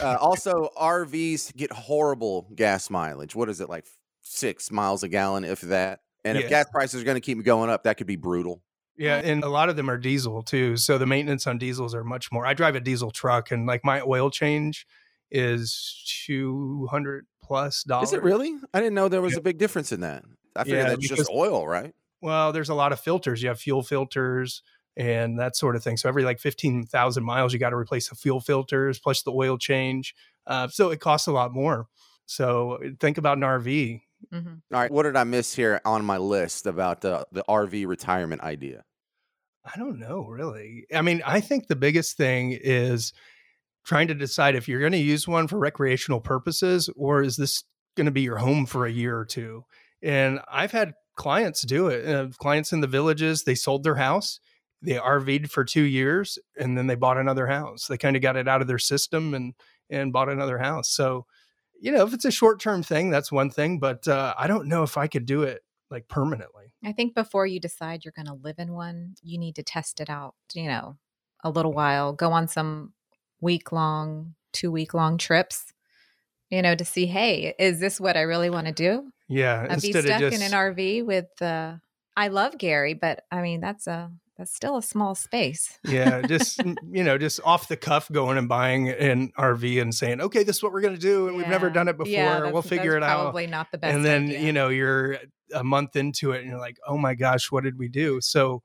Uh, also, RVs get horrible gas mileage. What is it like six miles a gallon, if that? And if gas prices are going to keep going up, that could be brutal. Yeah, and a lot of them are diesel too. So the maintenance on diesels are much more. I drive a diesel truck, and like my oil change is two hundred plus dollars. Is it really? I didn't know there was Yeah. a big difference in that. I figured Yeah, that's because- just oil, right? Well, there's a lot of filters. You have fuel filters and that sort of thing. So every like fifteen thousand miles, you got to replace the fuel filters plus the oil change. Uh, so it costs a lot more. So think about an RV. hmm All right, what did I miss here on my list about the the RV retirement idea? I don't know, really. I mean, I think the biggest thing is trying to decide if you're going to use one for recreational purposes or is this going to be your home for a year or two. And I've had clients do it. Uh, clients in the villages, they sold their house, they RV'd for two years, and then they bought another house. They kind of got it out of their system and and bought another house. So, you know, if it's a short term thing, that's one thing. But uh, I don't know if I could do it like permanently. I think before you decide you're going to live in one, you need to test it out, you know, a little while, go on some week long, two week long trips, you know, to see, hey, is this what I really want to do? Yeah, I'd be instead stuck of just in an RV with, uh, I love Gary, but I mean, that's a, that's still a small space. yeah just you know just off the cuff going and buying an rv and saying okay this is what we're going to do and we've never done it before Yeah, we'll figure it that's out Probably not the best. and then idea. you know you're a month into it and you're like oh my gosh what did we do so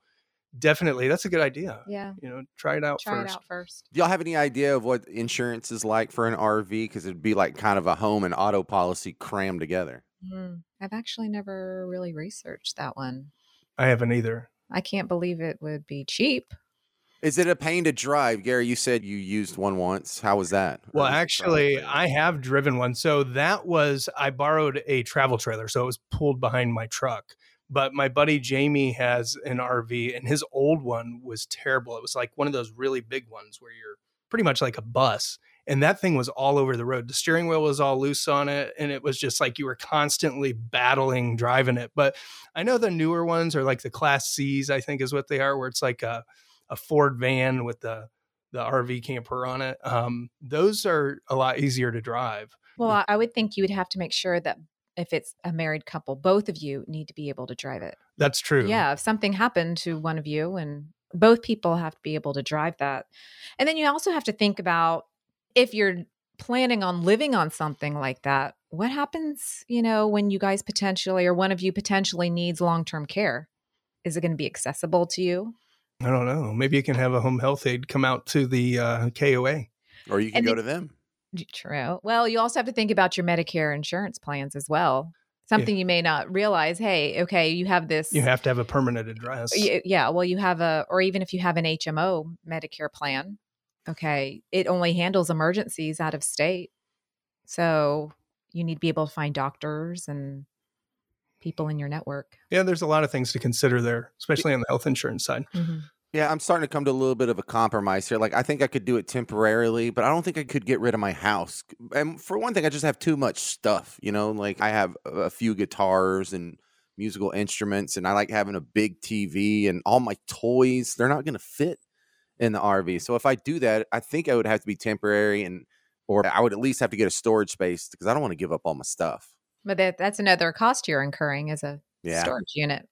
definitely that's a good idea yeah, you know try it out try first it out first. Do y'all have any idea of what insurance is like for an RV? Because it'd be like kind of a home and auto policy crammed together. Mm, I've actually never really researched that one. i haven't either I can't believe it would be cheap. Is it a pain to drive, Gary? You said you used one once. How was that? Well was actually i have driven one so that was i borrowed a travel trailer so it was pulled behind my truck but my buddy jamie has an rv and his old one was terrible it was like one of those really big ones where you're pretty much like a bus and that thing was all over the road. The steering wheel was all loose on it, and it was just like you were constantly battling driving it. But I know the newer ones are like the Class C's, I think is what they are, where it's like a, a Ford van with the the RV camper on it. Um, those are a lot easier to drive. Well, I would think you would have to make sure that if it's a married couple, both of you need to be able to drive it. That's true. Yeah, if something happened to one of you and both people have to be able to drive that. And then you also have to think about if you're planning on living on something like that, what happens, you know, when you guys potentially or one of you potentially needs long-term care? Is it going to be accessible to you? I don't know. Maybe you can have a home health aide come out to the uh, KOA. Or you can And go the- to them. True. Well, you also have to think about your Medicare insurance plans as well. Something you may not realize. Hey, okay, you have this. You have to have a permanent address. Yeah, well, you have a, or even if you have an HMO Medicare plan, okay, it only handles emergencies out of state. So you need to be able to find doctors and people in your network. Yeah, there's a lot of things to consider there, especially on the health insurance side. Mm-hmm. Yeah, I'm starting to come to a little bit of a compromise here. Like, I think I could do it temporarily, but I don't think I could get rid of my house. And for one thing, I just have too much stuff. You know, like I have a few guitars and musical instruments, and I like having a big TV and all my toys. They're not going to fit in the RV. So if I do that, I think I would have to be temporary, and or I would at least have to get a storage space because I don't want to give up all my stuff. But that, that's another cost you're incurring as a Yeah. storage unit.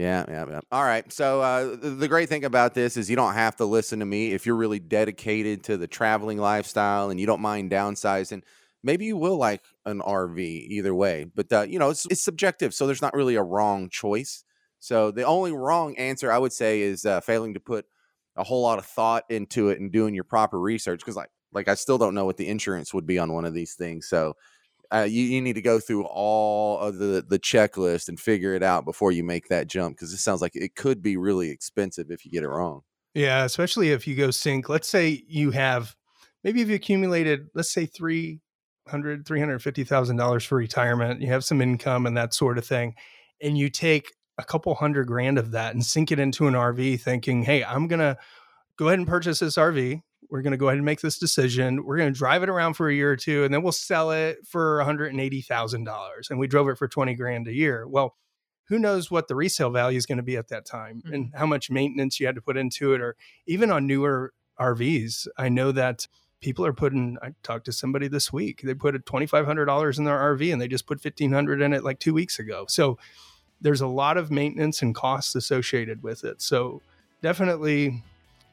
Yeah, yeah, yeah. All right. So uh, the, great thing about this is you don't have to listen to me if you're really dedicated to the traveling lifestyle and you don't mind downsizing. Maybe you will like an RV either way, but uh, you know it's it's subjective, so there's not really a wrong choice. So the only wrong answer I would say is uh, failing to put a whole lot of thought into it and doing your proper research because like like I still don't know what the insurance would be on one of these things. So uh, you, you need to go through all of the the checklist and figure it out before you make that jump because it sounds like it could be really expensive if you get it wrong. Yeah, especially if you go sink. Let's say you have maybe you've accumulated, let's say three hundred, three hundred fifty thousand dollars for retirement. You have some income and that sort of thing, and you take a couple hundred grand of that and sink it into an RV, thinking, "Hey, I'm gonna go ahead and purchase this RV. We're gonna go ahead and make this decision. We're gonna drive it around for a year or two, and then we'll sell it for one hundred and eighty thousand dollars." And we drove it for twenty grand a year. Well. Who knows what the resale value is going to be at that time and mm-hmm. how much maintenance you had to put into it, or even on newer RVs, I know that people are putting. I talked to somebody this week. They put twenty five hundred dollars in their RV, and they just put fifteen hundred in it like two weeks ago. So there's a lot of maintenance and costs associated with it. So definitely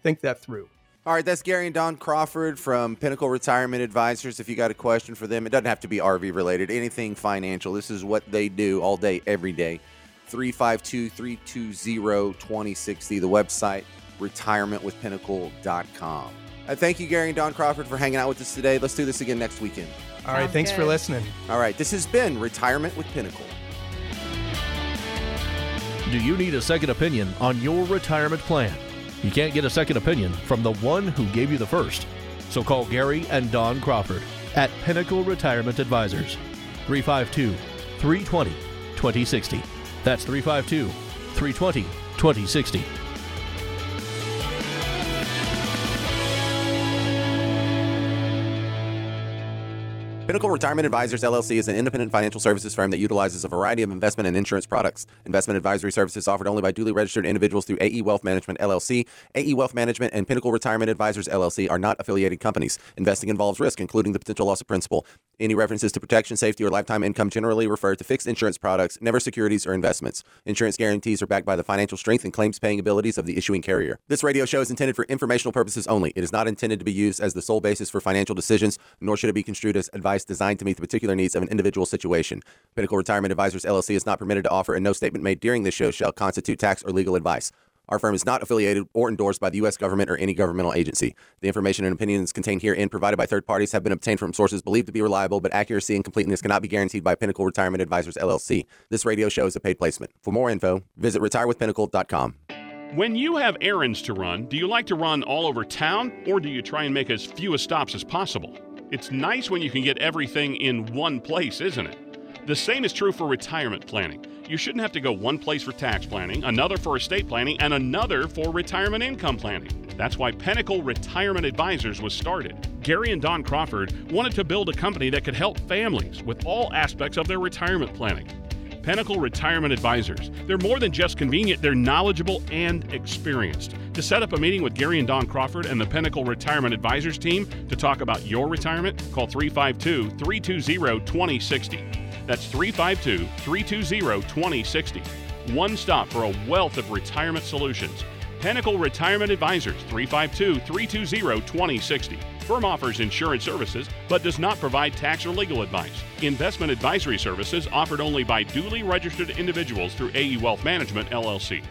think that through. All right, that's Gary and Dawn Crawford from Pinnacle Retirement Advisors. If you got a question for them, it doesn't have to be RV related, anything financial. This is what they do all day, every day. 352 320 2060. The website, retirementwithpinnacle.com. Uh, thank you, Gary and Dawn Crawford, for hanging out with us today. Let's do this again next weekend. All right, Sounds thanks for listening. All right, this has been Retirement with Pinnacle. Do you need a second opinion on your retirement plan? You can't get a second opinion from the one who gave you the first. So call Gary and Dawn Crawford at Pinnacle Retirement Advisors. 352 320 2060. That's 352 320 2060. Pinnacle Retirement Advisors LLC is an independent financial services firm that utilizes a variety of investment and insurance products. Investment advisory services offered only by duly registered individuals through AE Wealth Management LLC. AE Wealth Management and Pinnacle Retirement Advisors LLC are not affiliated companies. Investing involves risk, including the potential loss of principal. Any references to protection, safety, or lifetime income generally refer to fixed insurance products, never securities or investments. Insurance guarantees are backed by the financial strength and claims paying abilities of the issuing carrier. This radio show is intended for informational purposes only. It is not intended to be used as the sole basis for financial decisions, nor should it be construed as advice designed to meet the particular needs of an individual situation. Pinnacle Retirement Advisors LLC is not permitted to offer, and no statement made during this show shall constitute tax or legal advice. Our firm is not affiliated or endorsed by the U.S. government or any governmental agency. The information and opinions contained herein provided by third parties have been obtained from sources believed to be reliable, but accuracy and completeness cannot be guaranteed by Pinnacle Retirement Advisors LLC. This radio show is a paid placement. For more info, visit retirewithpinnacle.com. When you have errands to run, do you like to run all over town or do you try and make as few stops as possible? It's nice when you can get everything in one place, isn't it? The same is true for retirement planning. You shouldn't have to go one place for tax planning, another for estate planning, and another for retirement income planning. That's why Pinnacle Retirement Advisors was started. Gary and Dawn Crawford wanted to build a company that could help families with all aspects of their retirement planning. Pinnacle Retirement Advisors. They're more than just convenient, they're knowledgeable and experienced. To set up a meeting with Gary and Dawn Crawford and the Pinnacle Retirement Advisors team to talk about your retirement, call 352 320 2060. That's 352 320 2060. One stop for a wealth of retirement solutions. Pinnacle Retirement Advisors, 352 320 2060. Firm offers insurance services but does not provide tax or legal advice. Investment advisory services offered only by duly registered individuals through AE Wealth Management, LLC.